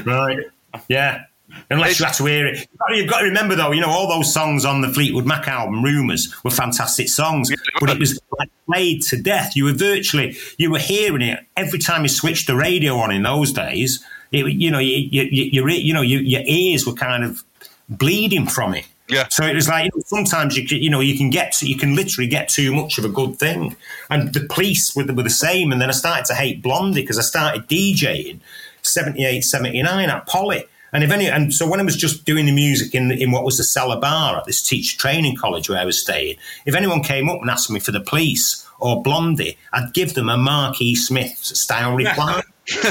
(laughs) right. Yeah. Unless you had to hear it. You've got to remember, though, you know, all those songs on the Fleetwood Mac album, Rumours, were fantastic songs. But it was like played to death. You were virtually, you were hearing it every time you switched the radio on in those days. It, you know, you, you, you, your, you know, you, your ears were kind of bleeding from it. Yeah. So it was like you know, sometimes you can, you know you can get to, you can literally get too much of a good thing, and the police were the, were the same. And then I started to hate Blondie because I started DJing 78, 79 at Poly. And if any, and so when I was just doing the music in in what was the cellar bar at this teacher training college where I was staying, if anyone came up and asked me for the police or Blondie, I'd give them a Mark E. Smith style reply. (laughs)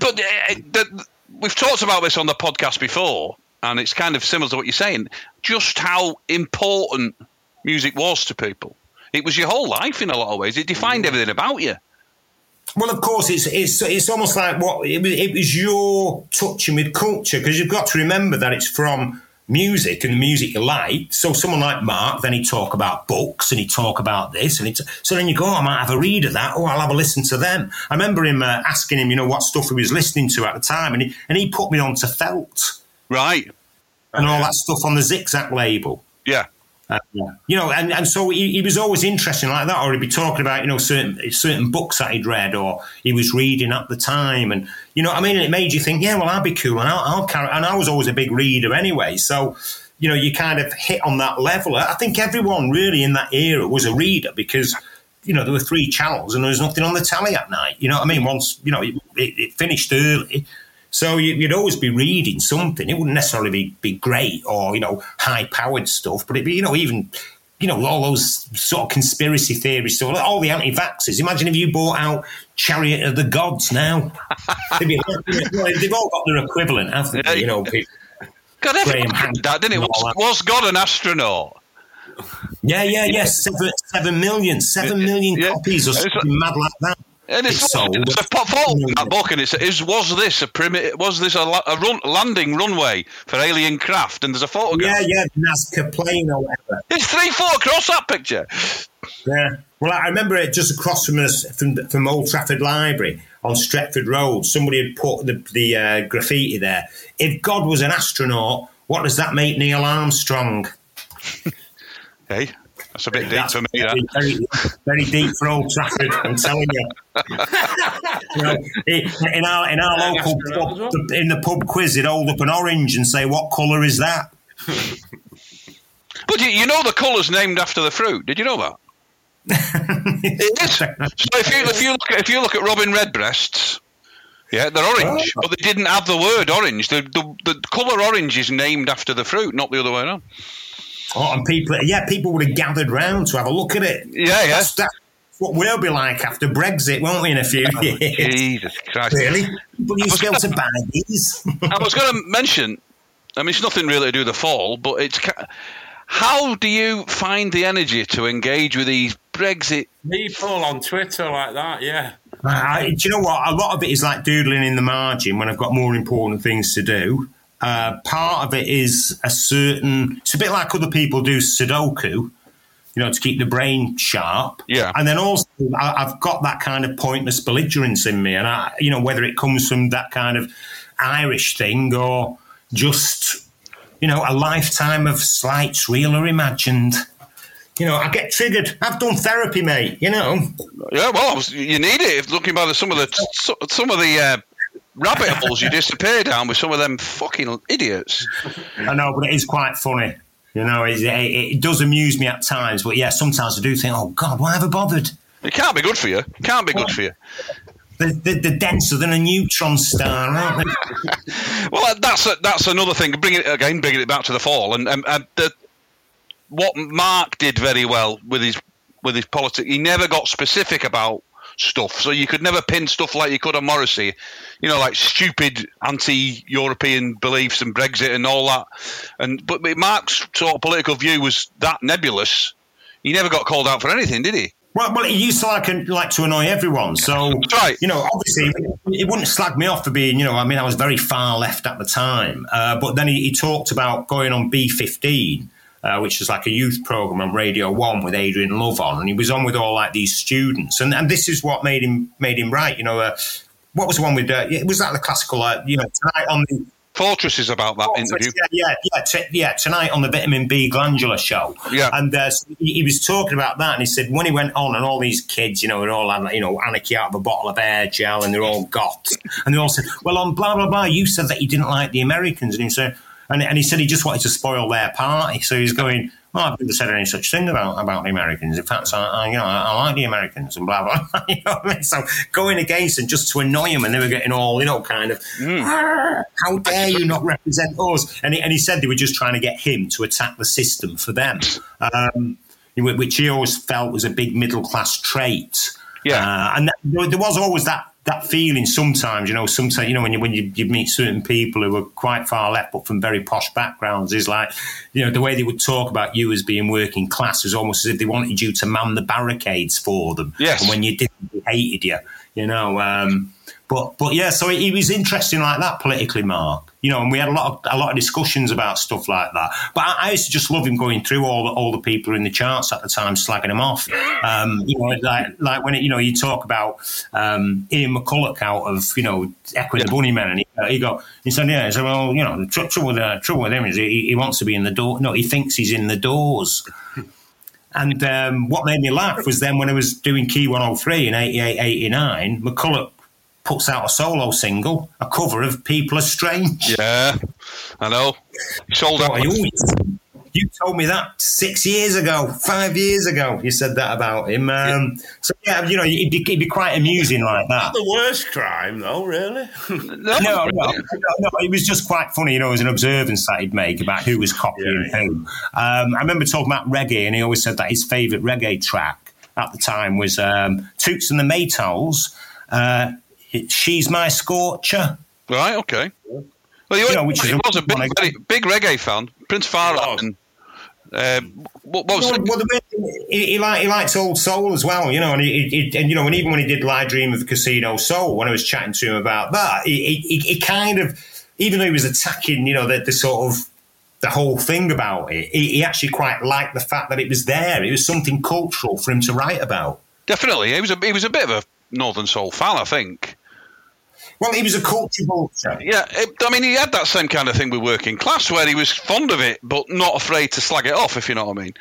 But uh, the, we've talked about this on the podcast before, and it's kind of similar to what you're saying. Just how important music was to people. It was your whole life in a lot of ways. It defined everything about you. Well, of course, it's it's it's almost like what it was, it was your touching with culture because you've got to remember that it's from music and the music you like. So someone like Mark, then he'd talk about books and he'd talk about this, and he'd, so then you go, oh, I might have a read of that. Oh, I'll have a listen to them. I remember him uh, asking him, you know, what stuff he was listening to at the time, and he and he put me on to Felt Right. and all that stuff on the Zigzag label. Yeah. Uh, you know, and, and so he, he was always interesting like that, or he'd be talking about you know certain certain books that he'd read or he was reading at the time, and you know, I mean, it made you think, yeah, well, I'll be cool, and I'll, I'll carry. And I was always a big reader anyway, so you know, you kind of hit on that level. I think everyone really in that era was a reader because you know, there were three channels and there was nothing on the telly at night. You know what I mean? Once, you know, it, it finished early. So you'd always be reading something. It wouldn't necessarily be, be great or, you know, high powered stuff, but it'd be, you know, even, you know, all those sort of conspiracy theories, so all the anti vaxxers. Imagine if you bought out Chariot of the Gods now. (laughs) be, they've all got their equivalent, haven't they? You know, people. God, everyone had that, didn't it? Was, was God an astronaut? Yeah, yeah, yes. Seven, seven million, seven million yeah. copies or something mad like that. And it's, it's sold. It's a fault in that book, and it's is was this a primitive? Was this a, a run, landing runway for alien craft? And there's a photograph. Yeah, yeah, Nazca plane or whatever. It's three foot across that picture. Yeah. Well, I remember it just across from us from, from Old Trafford Library on Stretford Road. Somebody had put the, the uh, graffiti there. If God was an astronaut, what does that make Neil Armstrong? (laughs) hey, that's a bit deep for me. Very, very, very, deep for Old Trafford. I'm telling you. (laughs) you know, in our in our local pub, in the pub quiz, they'd hold up an orange and say, "What colour is that?" but you, you know the colour's named after the fruit. Did you know that? (laughs) it is. So if you if you look at, if you look at robin redbreasts, yeah, they're orange, oh. but they didn't have the word orange. The, the the colour orange is named after the fruit, not the other way around. Oh, and people, yeah, people would have gathered round to have a look at it. Yeah, yeah. That's, that's what we'll be like after Brexit, won't we, in a few oh, years? Jesus Christ. Really? People used to be able to buy these. I was going to mention, I mean, it's nothing really to do with the fall, but it's. How do you find the energy to engage with these Brexit people on Twitter like that? Yeah. I, do you know what? A lot of it is like doodling in the margin when I've got more important things to do. Uh, part of it is a certain. It's a bit like other people do Sudoku, you know, to keep the brain sharp. Yeah. And then also, I, have got that kind of pointless belligerence in me, and I, you know, whether it comes from that kind of Irish thing or just, you know, a lifetime of slights, real or imagined. You know, I get triggered. I've done therapy, mate. You know. Yeah, well, you need it. Looking by the, some of the some of the uh, rabbit holes you disappear down with some of them fucking idiots. I know, but it is quite funny. You know, it, it, it, does amuse me at times, but yeah, sometimes I do think, oh God, why have I bothered? It can't be good for you. It can't be good for you. They're, they're, they're denser than a neutron star, aren't they? (laughs) well, that's a, that's another thing. Bringing it again, bringing it back to the fall, and, and, and the, what Mark did very well with his with his politics, he never got specific about stuff. So you could never pin stuff like you could on Morrissey, you know, like stupid anti-European beliefs and Brexit and all that. And but Mark's sort of political view was that nebulous. He never got called out for anything, did he? Well, well, he used to like like to annoy everyone. So, right. you know, obviously, he wouldn't slag me off for being, you know, I mean, I was very far left at the time. Uh, but then he, he, talked about going on B15 uh, which was like a youth program on Radio One with Adrian Love on, and he was on with all like these students, and and this is what made him made him right. You know, uh, what was the one with? Uh, it was that the classical, uh, you know, tonight on the. Fortress is about that Fortress, interview. Yeah, yeah, yeah, t- yeah. Tonight on the Vitamin B Glandular show. Yeah, and uh, so he, he, was talking about that, and he said when he went on, and all these kids, you know, they're all had, you know, anarchy out of a bottle of air gel, and they're all got, and they all said, "Well, on blah blah blah, you said that you didn't like the Americans," and he said, and, and he said he just wanted to spoil their party. So he's going, well, I've never said any such thing about, about the Americans. In fact, I, I you know, I, I, like the Americans and blah, blah. (laughs) you know I mean? So going against them just to annoy them and they were getting all, you know, kind of, mm. how dare you not represent us? And he, and he said they were just trying to get him to attack the system for them, um, which he always felt was a big middle class trait. Yeah. Uh, and that, there was always that that feeling sometimes, you know, sometimes, you know, when you when you, you, meet certain people who are quite far left but from very posh backgrounds, is like, you know, the way they would talk about you as being working class is almost as if they wanted you to man the barricades for them. Yes. And when you didn't, they hated you, you know. Um, but but yeah, so he was interesting like that politically, Mark. You know, and we had a lot of a lot of discussions about stuff like that. But I, I used to just love him going through all the all the people in the charts at the time, slagging him off. Um, you know, like like when it, you know you talk about um, Ian McCulloch out of you know Echo yeah. the Bunnymen, and he, uh, he go he said yeah, he said well you know the tr- trouble with uh, trouble with him is he, he wants to be in the door. No, he thinks he's in the doors. (laughs) And um, what made me laugh was then when I was doing Key 103 in 88, 89, McCulloch puts out a solo single, a cover of "People Are Strange." Yeah, I know. Sold out. He You told me that six years ago, five years ago. You said that about him. Um, so yeah, you know, it'd be, it'd be quite amusing like that. The worst crime, though, really. (laughs) No, No, no, no, no, it was just quite funny, you know, as an observance that he'd make about who was copying Yeah, who. Um, I remember talking about reggae, and he always said that his favourite reggae track at the time was um, Toots and the Maytals. Uh, it- She's My Scorcher. Right, okay. Well, you, You know, which he was a big, very, big reggae fan. Prince Far I. And, uh, what, what was Well, well, the he, he, like, he likes old soul as well, you know, and he, he, and you know, and even when he did Lie Dream of the Casino Soul, when I was chatting to him about that, he, he, he kind of, even though he was attacking, you know, the, the sort of the whole thing about it, he, he actually quite liked the fact that it was there. It was something cultural for him to write about. Definitely, he was a he was a bit of a Northern Soul fan, I think. Well, he was a culture vulture. Yeah, it, I mean, he had that same kind of thing with working class, where he was fond of it, but not afraid to slag it off, if you know what I mean.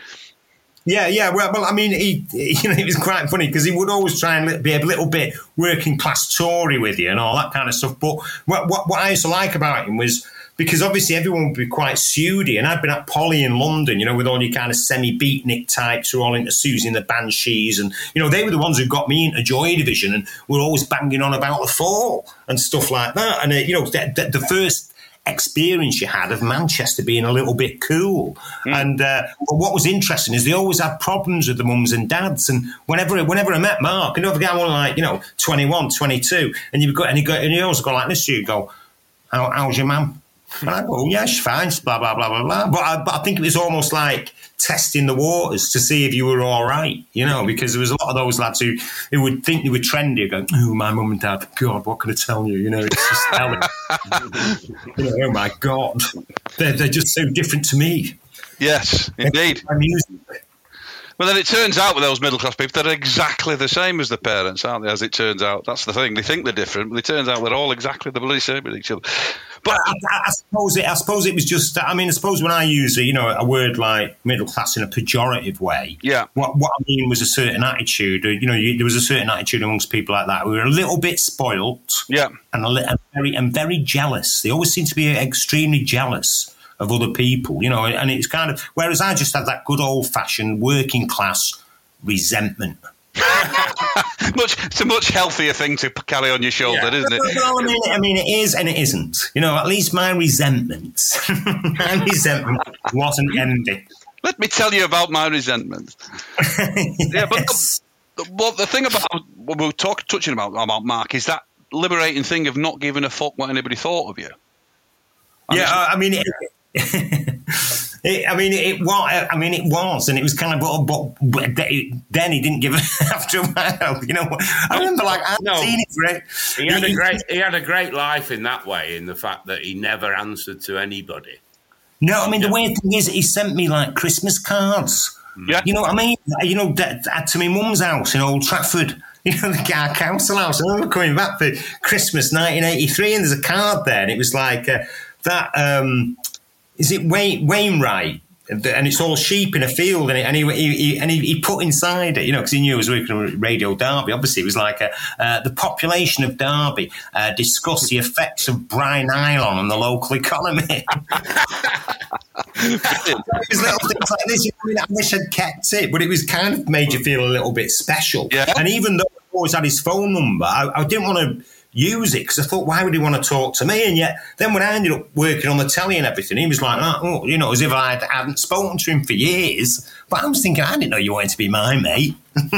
Yeah, yeah. Well, well, I mean, he, (laughs) you know, it was quite funny because he would always try and be a little bit working class Tory with you and all that kind of stuff. But what, what, what I used to like about him was because obviously everyone would be quite pseudy, and I'd been at Poly in London, you know, with all your kind of semi beatnik types who were all into Siouxsie and the Banshees, and you know, they were the ones who got me into Joy Division, and were always banging on about the fall and stuff like that. And uh, you know, the, the, the first experience you had of Manchester being a little bit cool. And uh, but what was interesting is they always had problems with the mums and dads. And whenever whenever I met Mark, forget I'm only like you know 21, 22, and you've got and you go and you always go like this, you go, How, "How's your mum?" And I go, "Yeah, she's fine." Blah blah blah blah blah. But I, but I think it was almost like testing the waters to see if you were all right, you know, because there was a lot of those lads who, who would think they were trendy, going, "Oh, my mum and dad, God, what can I tell you?" You know, it's just telling. (laughs) you know, oh my God, they're, they're just so different to me. Yes, indeed. Well, then it turns out with those middle class people, they're exactly the same as the parents, aren't they? As it turns out, that's the thing. They think they're different, but it turns out they're all exactly the bloody same with each other. But I, I, suppose it. I suppose it was just. I mean, I suppose when I use a, you know a word like middle class in a pejorative way, Yeah. What what I mean was a certain attitude. You know, you, there was a certain attitude amongst people like that. We were a little bit spoilt, Yeah. and a li- and very and very jealous. They always seem to be extremely jealous of other people. You know, and it's kind of whereas I just had that good old fashioned working class resentment. (laughs) much, it's a much healthier thing to carry on your shoulder, Yeah. isn't it? Well, I mean, I mean, it is and it isn't. You know, at least my resentment, (laughs) my resentment wasn't envy. Let me tell you about my resentment. (laughs) Yeah, but the, well, the thing about what we were talk, touching about about Mark is that liberating thing of not giving a fuck what anybody thought of you. yeah, uh, I mean, it, it, I mean, it was. I mean, it was, and it was kind of, but, but, then he didn't give it after a while. You know, I remember like I've No. seen it for it. He had a great he had a great life in that way, in the fact that he never answered to anybody. No, I mean the weird thing is, he sent me like Christmas cards. Yeah. You know what I mean? You know, to my mum's house in Old Trafford. (laughs) You know, the our council house. I remember coming back for Christmas 1983, and there's a card there, and it was like uh, that. Um, is it Wayne, Wainwright? And it's all sheep in a field, and, it, and he, he, he and he, he put inside it, you know, because he knew I was working on Radio Derby. Obviously, it was like a, uh, the population of Derby uh, discuss the effects of Bri-Nylon on the local economy. (laughs) It was little things like this. I mean, I wish I'd kept it, but it was kind of made you feel a little bit special. Yeah. And even though I always had his phone number, I, I didn't want to use it because I thought, why would he want to talk to me? And yet, then when I ended up working on the telly and everything, he was like, oh, oh, you know, as if I hadn't spoken to him for years. But I was thinking, I didn't know you wanted to be my mate. (laughs) well,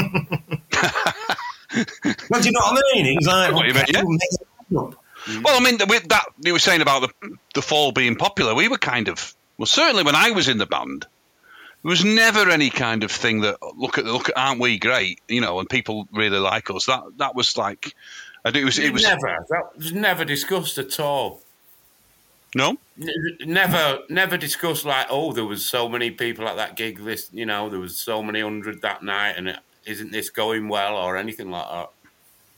do you know what I mean? Was like, What you mean, yeah. make it up. Well, I mean, with that you were saying about the the fall being popular, we were kind of well, certainly when I was in the band, there was never any kind of thing that look at look at aren't we great, you know, and people really like us. That that was like, I think it was it was never that was never discussed at all. no, Never, never discussed like, oh, there was so many people at that gig. This, you know, there was so many hundred that night, and isn't this going well or anything like that?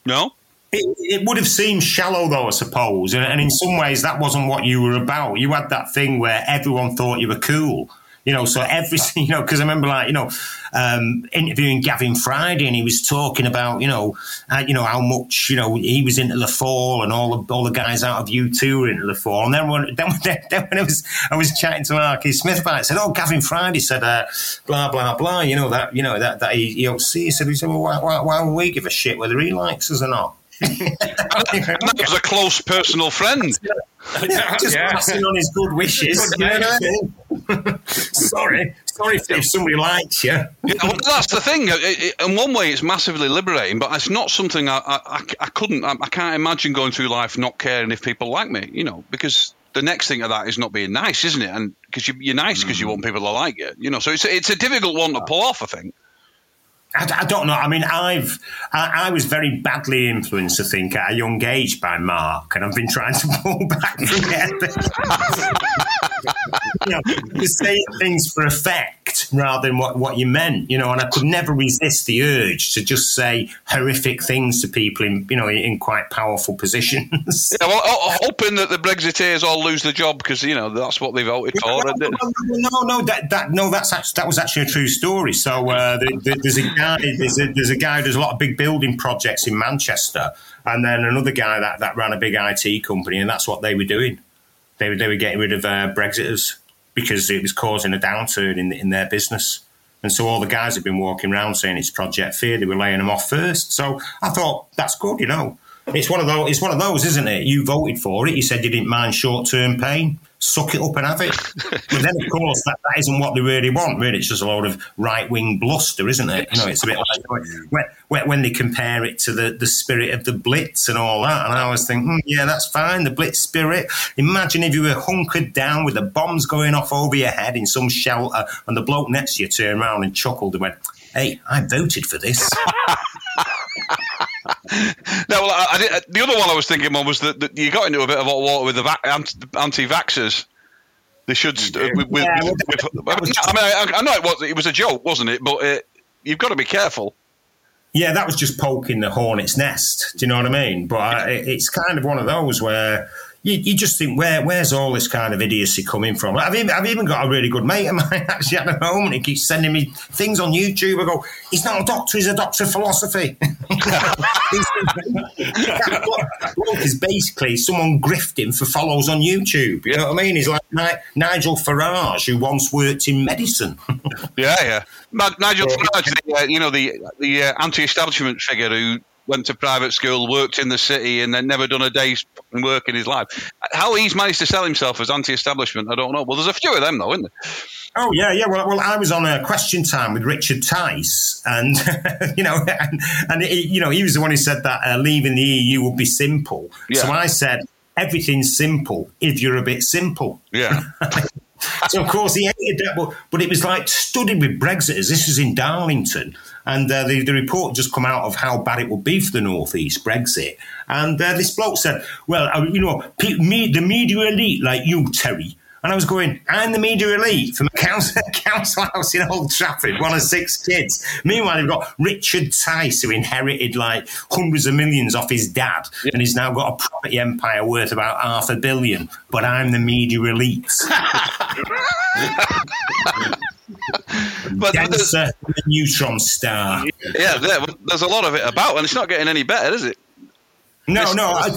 no. It, it would have seemed shallow, though, I suppose. And, and in some ways, that wasn't what you were about. You had that thing where everyone thought you were cool. You know, so every you know because I remember like you know um, interviewing Gavin Friday and he was talking about you know uh, you know how much you know he was into the fall and all the all the guys out of U two were into the fall and then when (laughs) then, then when I was I was chatting to Marky Smith about it, I said oh Gavin Friday said uh, blah blah blah you know that you know that that he, he see. He said he said well why, why, why would we give a shit whether he likes us or not. (laughs) that was a close personal friend. (laughs) Just yeah. passing on his good wishes. You know I mean? (laughs) sorry, sorry if, somebody likes you. Yeah, well, that's the thing. In one way, it's massively liberating, but it's not something I, I, I couldn't. I, I can't imagine going through life not caring if people like me. You know, because the next thing of that is not being nice, isn't it? And because you, are nice because you hmm. want people to like you. You know, so it's it's a difficult one to pull off. I think. I, I, don't know. I mean, I've I, I, was very badly influenced, I think, at a young age by Mark, and I've been trying to (laughs) pull back. (laughs) you know, to say things for effect rather than what, what you meant, you know. And I could never resist the urge to just say horrific things to people in you know in quite powerful positions. (laughs) Yeah, well, hoping that the Brexiteers all lose the job because you know that's what they voted for. No, no, no, no, that, that no, that's actually, that was actually a true story. So uh, the, the, there's a guy, there's a, there's a guy who does a lot of big building projects in Manchester, and then another guy that, that ran a big IT company, and that's what they were doing. They were they were getting rid of uh, Brexiters because it was causing a downturn in in their business. And so all the guys had been walking around saying it's Project Fear. They were laying them off first. So I thought that's good, you know. It's one of those. It's one of those, isn't it? You voted for it. You said you didn't mind short term pain suck it up and have it. but then, of course, that, that isn't what they really want. Really, it's just a load of right wing bluster, isn't it? You know, it's a bit like when, when, they compare it to the, the spirit of the Blitz and all that. And I always think, hmm, yeah, that's fine, the Blitz spirit. Imagine if you were hunkered down with the bombs going off over your head in some shelter, and the bloke next to you turned around and chuckled and went, "Hey, I voted for this." (laughs) (laughs) no, well, I, I uh, the other one I was thinking on was that, that, you got into a bit of hot water with the va- anti-vaxxers. They should. St- with, with, yeah, with, with, I mean, I, I, know it was it was a joke, wasn't it? But it, you've got to be careful. Yeah, that was just poking the hornet's nest. Do you know what I mean? But uh, I, it's kind of one of those where you, you, just think, where where's all this kind of idiocy coming from? I've even, I've even got a really good mate of mine (laughs) actually at home, and he keeps sending me things on YouTube. I go, he's not a doctor, he's a doctor of philosophy. (laughs) Look, is basically someone grifting for follows on YouTube. You know what I mean? He's like Nigel Farage, who once worked in medicine. (laughs) yeah, yeah. Nigel Farage, the, uh, you know, the the uh, anti-establishment figure who went to private school, worked in the city, and then never done a day's work in his life. How he's managed to sell himself as anti-establishment, I don't know. Well, there's a few of them though, isn't there? Oh yeah, yeah. Well, well, I was on a question time with Richard Tice, and (laughs) you know, and, and it, you know, he was the one who said that uh, leaving the EU would be simple. Yeah. So I said everything's simple if you're a bit simple. Yeah. (laughs) so of course he hated that, but, but it was like studied with Brexiters. This was in Darlington, and uh, the, the report just come out of how bad it would be for the northeast Brexit. And uh, this bloke said, "Well, uh, you know, me, the media elite like you, Terry." And I was going, I'm the media elite from a council, (laughs) council house in Old Trafford, one of six kids. Meanwhile, they've got Richard Tice, who inherited like hundreds of millions off his dad, yeah. and he's now got a property empire worth about half a billion. But I'm the media elite. (laughs) but denser the neutron star. Yeah, there's a lot of it about, and it's not getting any better, is it? No, it's, no. I,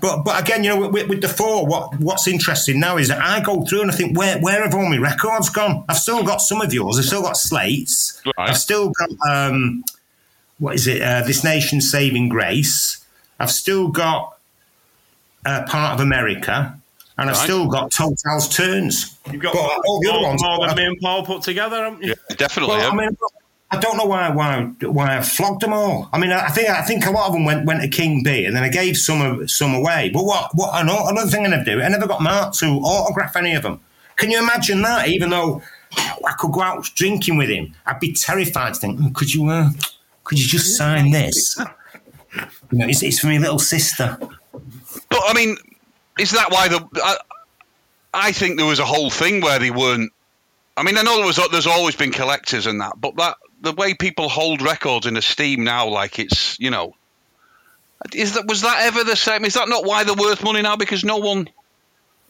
but but again, you know, with, with, the four, what what's interesting now is that I go through and I think, where where have all my records gone? I've still got some of yours. I've still got slates. Right. I've still got um, what is it? Uh, this nation saving grace. I've still got uh, part of America and I've still got Totale's Turns. You've got more, all the other ones more than me and Paul put together, haven't you? Yeah, definitely. Well, I mean, I don't know why why why I flogged them all. I mean, I think I think a lot of them went went to King Bee, and then I gave some some away. But what what another thing I never do, I never got Mark to autograph any of them. Can you imagine that? Even though I could go out drinking with him, I'd be terrified to think, oh, could you uh, could you just sign this? You know, it's, it's for my little sister. But I mean, is that why the? I, I think there was a whole thing where they weren't. I mean, I know there was there's always been collectors and that, but that the way people hold records in esteem now, like it's you know, is that was that ever the same? Is that not why they're worth money now? Because no one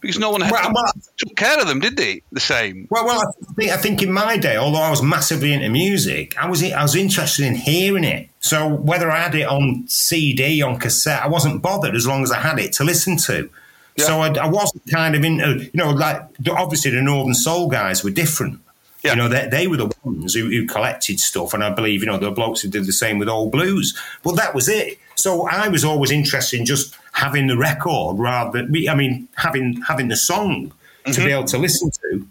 because no one had Well, well, took care of them, did they? The same. Well, well, I think, I think in my day, although I was massively into music, I was I was interested in hearing it. So whether I had it on CD, on cassette, I wasn't bothered as long as I had it to listen to. Yeah. So I, I wasn't kind of in, uh, you know, like obviously the Northern Soul guys were different. Yeah. You know, they, they were the ones who, who collected stuff, and I believe, you know, the blokes who did the same with old blues. But that was it. So I was always interested in just having the record rather than, I mean, having having the song to be mm-hmm. able to listen to.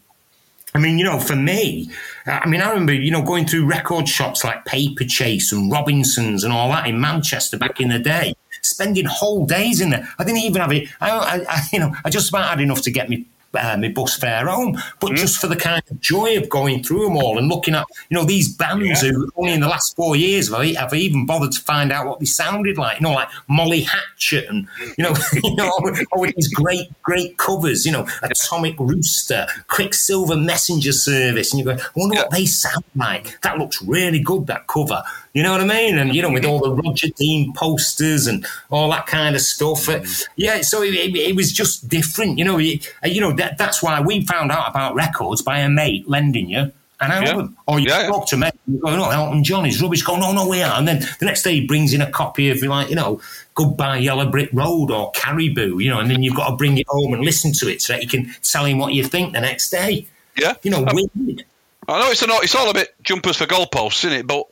I mean, you know, for me, I mean, I remember, you know, going through record shops like Paper Chase and Robinsons and all that in Manchester back in the day, spending whole days in there. I didn't even have it. I, I, I (laughs) you know, I just about had enough to get me. Uh, my bus fare home, but just for the kind of joy of going through them all and looking at, you know, these bands who only in the last four years have I, have I even bothered to find out what they sounded like, you know, like Molly Hatchet and, you know, (laughs) you know, all these great, great covers, you know, Atomic Rooster, Quicksilver Messenger Service, and you go, I wonder what they sound like. That looks really good, that cover. You know what I mean? And, you know, with all the Roger Dean posters and all that kind of stuff. Uh, yeah, so it, it, it was just different. You know, it, uh, you know that, that's why we found out about records by a mate lending you an album. Or you Yeah, yeah. talk to me, you go, no, Elton John is rubbish. Go, no, no, we are. And then the next day he brings in a copy of, like, you know, Goodbye Yellow Brick Road or Caribou, you know, and then you've got to bring it home and listen to it so that you can tell him what you think the next day. Yeah. You know, Um, weird. I know it's, an, it's all a bit jumpers for goalposts, isn't it? But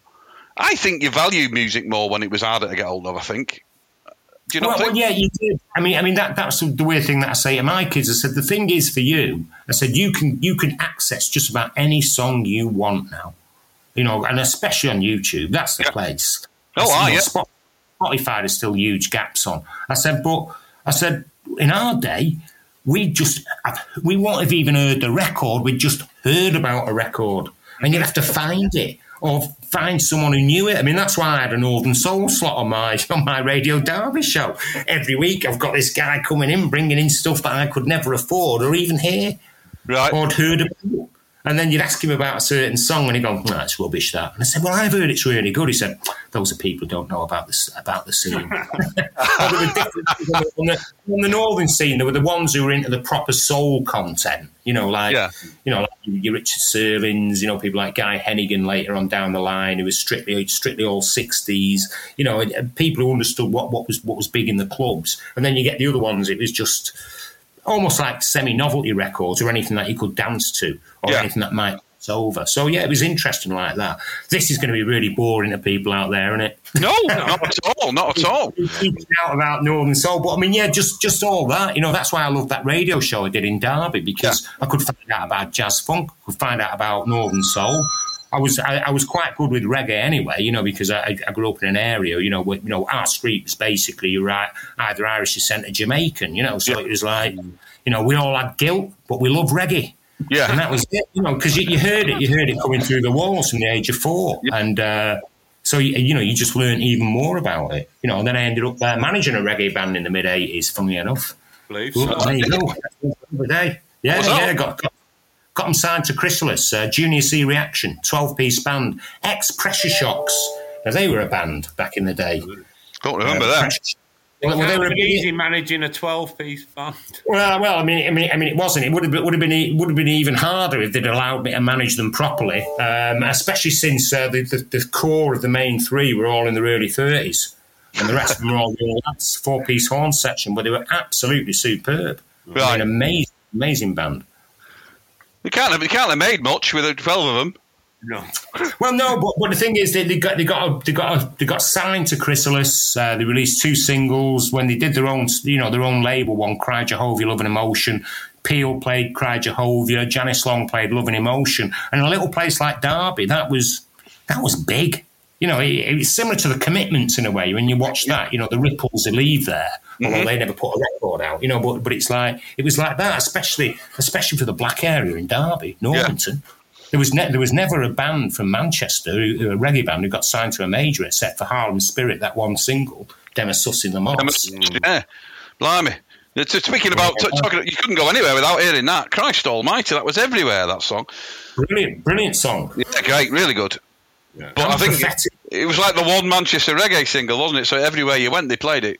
I think you value music more when it was harder to get hold of. I think. Do you not Well, think? well, yeah, you did. I mean, I mean that that's the weird thing that I say to my kids. I said the thing is for you. I said you can you can access just about any song you want now, you know, and especially on YouTube. That's the Yeah. place. Oh, I you know, yeah. Spotify there's still huge gaps on. I said, but I said in our day. We just we won't have even heard the record. We just heard about a record, and you'd have to find it or find someone who knew it. I mean, that's why I had a Northern Soul slot on my (laughs) on my Radio Derby show. Every week, I've got this guy coming in, bringing in stuff that I could never afford or even hear Right. or heard about. And then you'd ask him about a certain song, and he'd go, "No, it's rubbish." That, and I said, "Well, I've heard it's really good." He said, "Those are people who don't know about the about the scene." Well, (laughs) there were different on the, on the northern scene. There were the ones who were into the proper soul content. You know, like Yeah. you know, like your Richard Searlings. You know, people like Guy Hennigan later on down the line, who was strictly strictly all sixties. You know, and- and people who understood what, what was what was big in the clubs. And then you get the other ones. It was just almost like semi-novelty records or anything that you could dance to or Yeah. anything that might it's over. So yeah, it was interesting like that. This is going to be really boring to people out there, isn't it? No, not at all. Not at all. (laughs) Out about Northern Soul, but I mean, yeah, just just all that. You know, that's why I love that radio show I did in Derby because I could find out about jazz funk, could find out about Northern Soul. I was I, I was quite good with reggae anyway, you know, because I, I grew up in an area, you know, where, you know, our street was basically right, either Irish descent or Jamaican, you know, so it was like, you know, we all had guilt, but we love reggae. Yeah. And that was it, you know, because you, you heard it, you heard it coming through the walls from the age of four. And uh, so, you, know, you just learned even more about it. You know, and then I ended up uh, managing a reggae band in the mid 80s, funnily enough. believe Well, so. there you go. Yeah, yeah, got, got, got them signed to Chrysalis, uh, Junior C Reaction, 12 piece band, ex Pressure Shocks. Now, they were a band back in the day. Don't remember Uh, that. Pressure- Well, well, they were a be big, easy managing a twelve-piece band. Well, well, I mean, I mean, I mean, it wasn't. It would have been, would have been, it would have been even harder if they'd allowed me to manage them properly. Um, especially since uh, the, the the core of the main three were all in their early thirties, and the rest of them were all the lads, four piece horn section. But they were absolutely superb. I Right. mean, amazing, amazing band. You can't have, can't have made much with 12 of them. No, Well, no, but, but the thing is, they, they got they got they got they got signed to Chrysalis. Uh, they released two singles when they did their own, you know, their own label. One, Cry Jehovah, Love and Emotion. Peel played Cry Jehovah. Janice Long played Love and Emotion. And a little place like Derby, that was that was big. You know, it's similar to the Commitments in a way. When you watch that, you know, the ripples they leave there. Although mm-hmm. they never put a record out, you know, but but it's like it was like that, especially especially for the black area in Derby, Normanton. There was ne- there was never a band from Manchester, who, a reggae band, who got signed to a major except for Harlem Spirit, that one single, Demis in the Moss. Yeah. Blimey. Speaking about t- talking, you couldn't go anywhere without hearing that. Christ Almighty, that was everywhere. That song, Brilliant, brilliant song. yeah, great, really good. But I think it was like the one Manchester reggae single, wasn't it? So everywhere you went, they played it.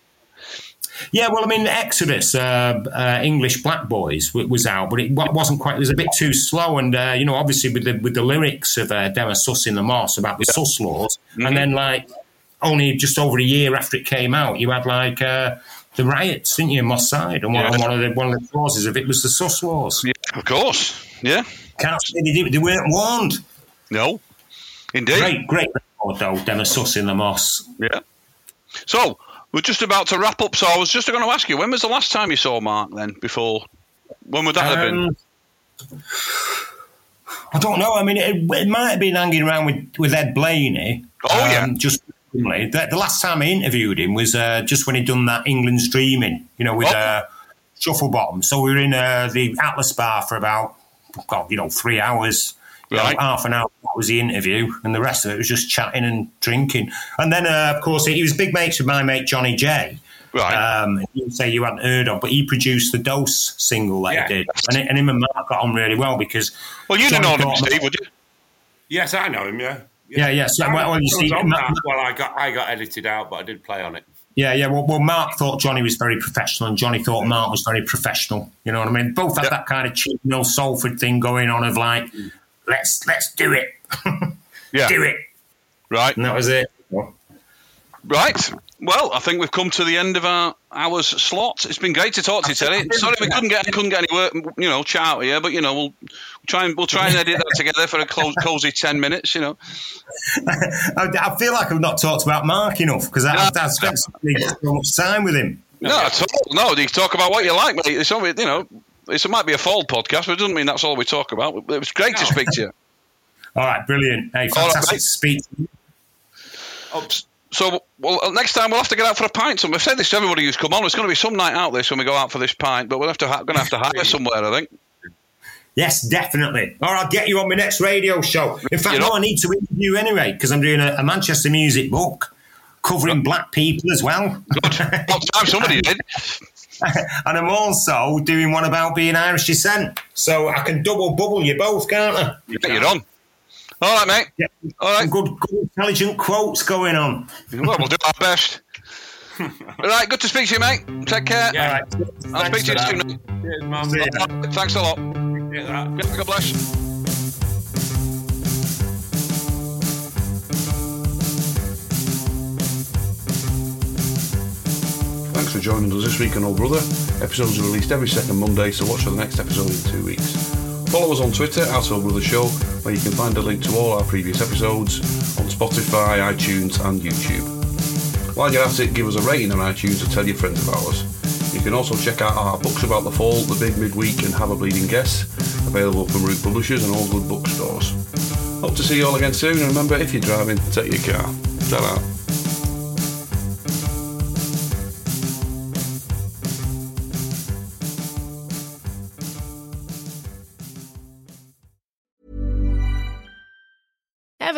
Yeah, well, I mean, Exodus, uh, uh, English Black Boys w- was out, but it w- wasn't quite. It was a bit too slow, and uh, you know, obviously with the with the lyrics of uh, Dema in the Moss about the sus laws, Mm-hmm. and then like only just over a year after it came out, you had like uh, the riots, didn't you, in Moss Side, and one, Yeah. one of the one of the clauses of it was the sus laws. Yeah, of course. Yeah. Can't say they, they weren't warned. No. Indeed. Great, great record though, Dema Sus in the Moss. Yeah. So we're just about to wrap up. So I was just going to ask you, when was the last time you saw Mark? Then before, when would that have been? Um, I don't know. I mean, it, it might have been hanging around with, with Ed Blaney. Oh, yeah. Just recently. the, the last time I interviewed him was uh, just when he'd done that England streaming, you know, with Oh. uh, Shufflebottom. So we were in uh, the Atlas Bar for about, God, you know, three hours. You know, half an hour was the interview, and the rest of it was just chatting and drinking. And then, uh, of course, he was big mates with my mate Johnny J. Right. Um, you say you hadn't heard of, but he produced the Dose single that Yeah. he did, and, and him and Mark got on really well because. well, you'd have Johnny known him, Steve, would you? Yes, I know him. Yeah. Yeah, yeah. So, well, well, you I see, on Ma- that. well, I got I got edited out, but I did play on it. Yeah, yeah. Well, well, Mark thought Johnny was very professional, and Johnny thought Mark was very professional. You know what I mean? Both had Yeah. that kind of cheap, no Salford thing going on of like, let's let's do it, (laughs) Yeah. do it, Right. and that was it. Right. Well, I think we've come to the end of our hour's slot. It's been great to talk to you, Terry. Sorry we couldn't get couldn't get any work, you know, chat out here, but you know, we'll try and we'll try and edit that together for a close, cozy ten minutes. You know. (laughs) I, I feel like I've not talked about Mark enough because I've, I've spent so much time with him. No, at all. No, you talk about what you like, mate. It's only, you know, it might be a Fall podcast, but it doesn't mean that's all we talk about. It was great to speak to you. (laughs) All right, brilliant. Hey, fantastic to speak. Oh, so, well, uh, next time we'll have to get out for a pint. So we've said this to everybody who's come on. It's going to be some night out this when we go out for this pint, but we'll have to ha- going to have to hire somewhere, I think. Yes, definitely. Or I'll get you on my next radio show. In fact, You know- no, I need to interview anyway because I'm doing a, a Manchester music book covering black people as well. (laughs) What time somebody did? And I'm also doing one about being Irish descent. So I can double bubble you both, can't I? Yeah, You're on. All right, mate. Yeah. All right. Some good, good, intelligent quotes going on. Well, we'll do our best. (laughs) All right, good to speak to you, mate. Take care. Yeah. All right. I'll Thanks speak to you for soon. that. Cheers, man. See ya. Thanks a lot. God bless. Thanks for joining us this week on Old Brother. Episodes are released every second Monday, so watch for the next episode in two weeks. Follow us on Twitter at Old Brother Show, where you can find a link to all our previous episodes on Spotify, iTunes, and YouTube. While you're at it, give us a rating on iTunes and tell your friends about us. You can also check out our books about the fall, The Big Midweek, and Have a Bleeding Guess, available from Route Publishers and all good bookstores. Hope to see you all again soon, and remember, if you're driving, take your car. ta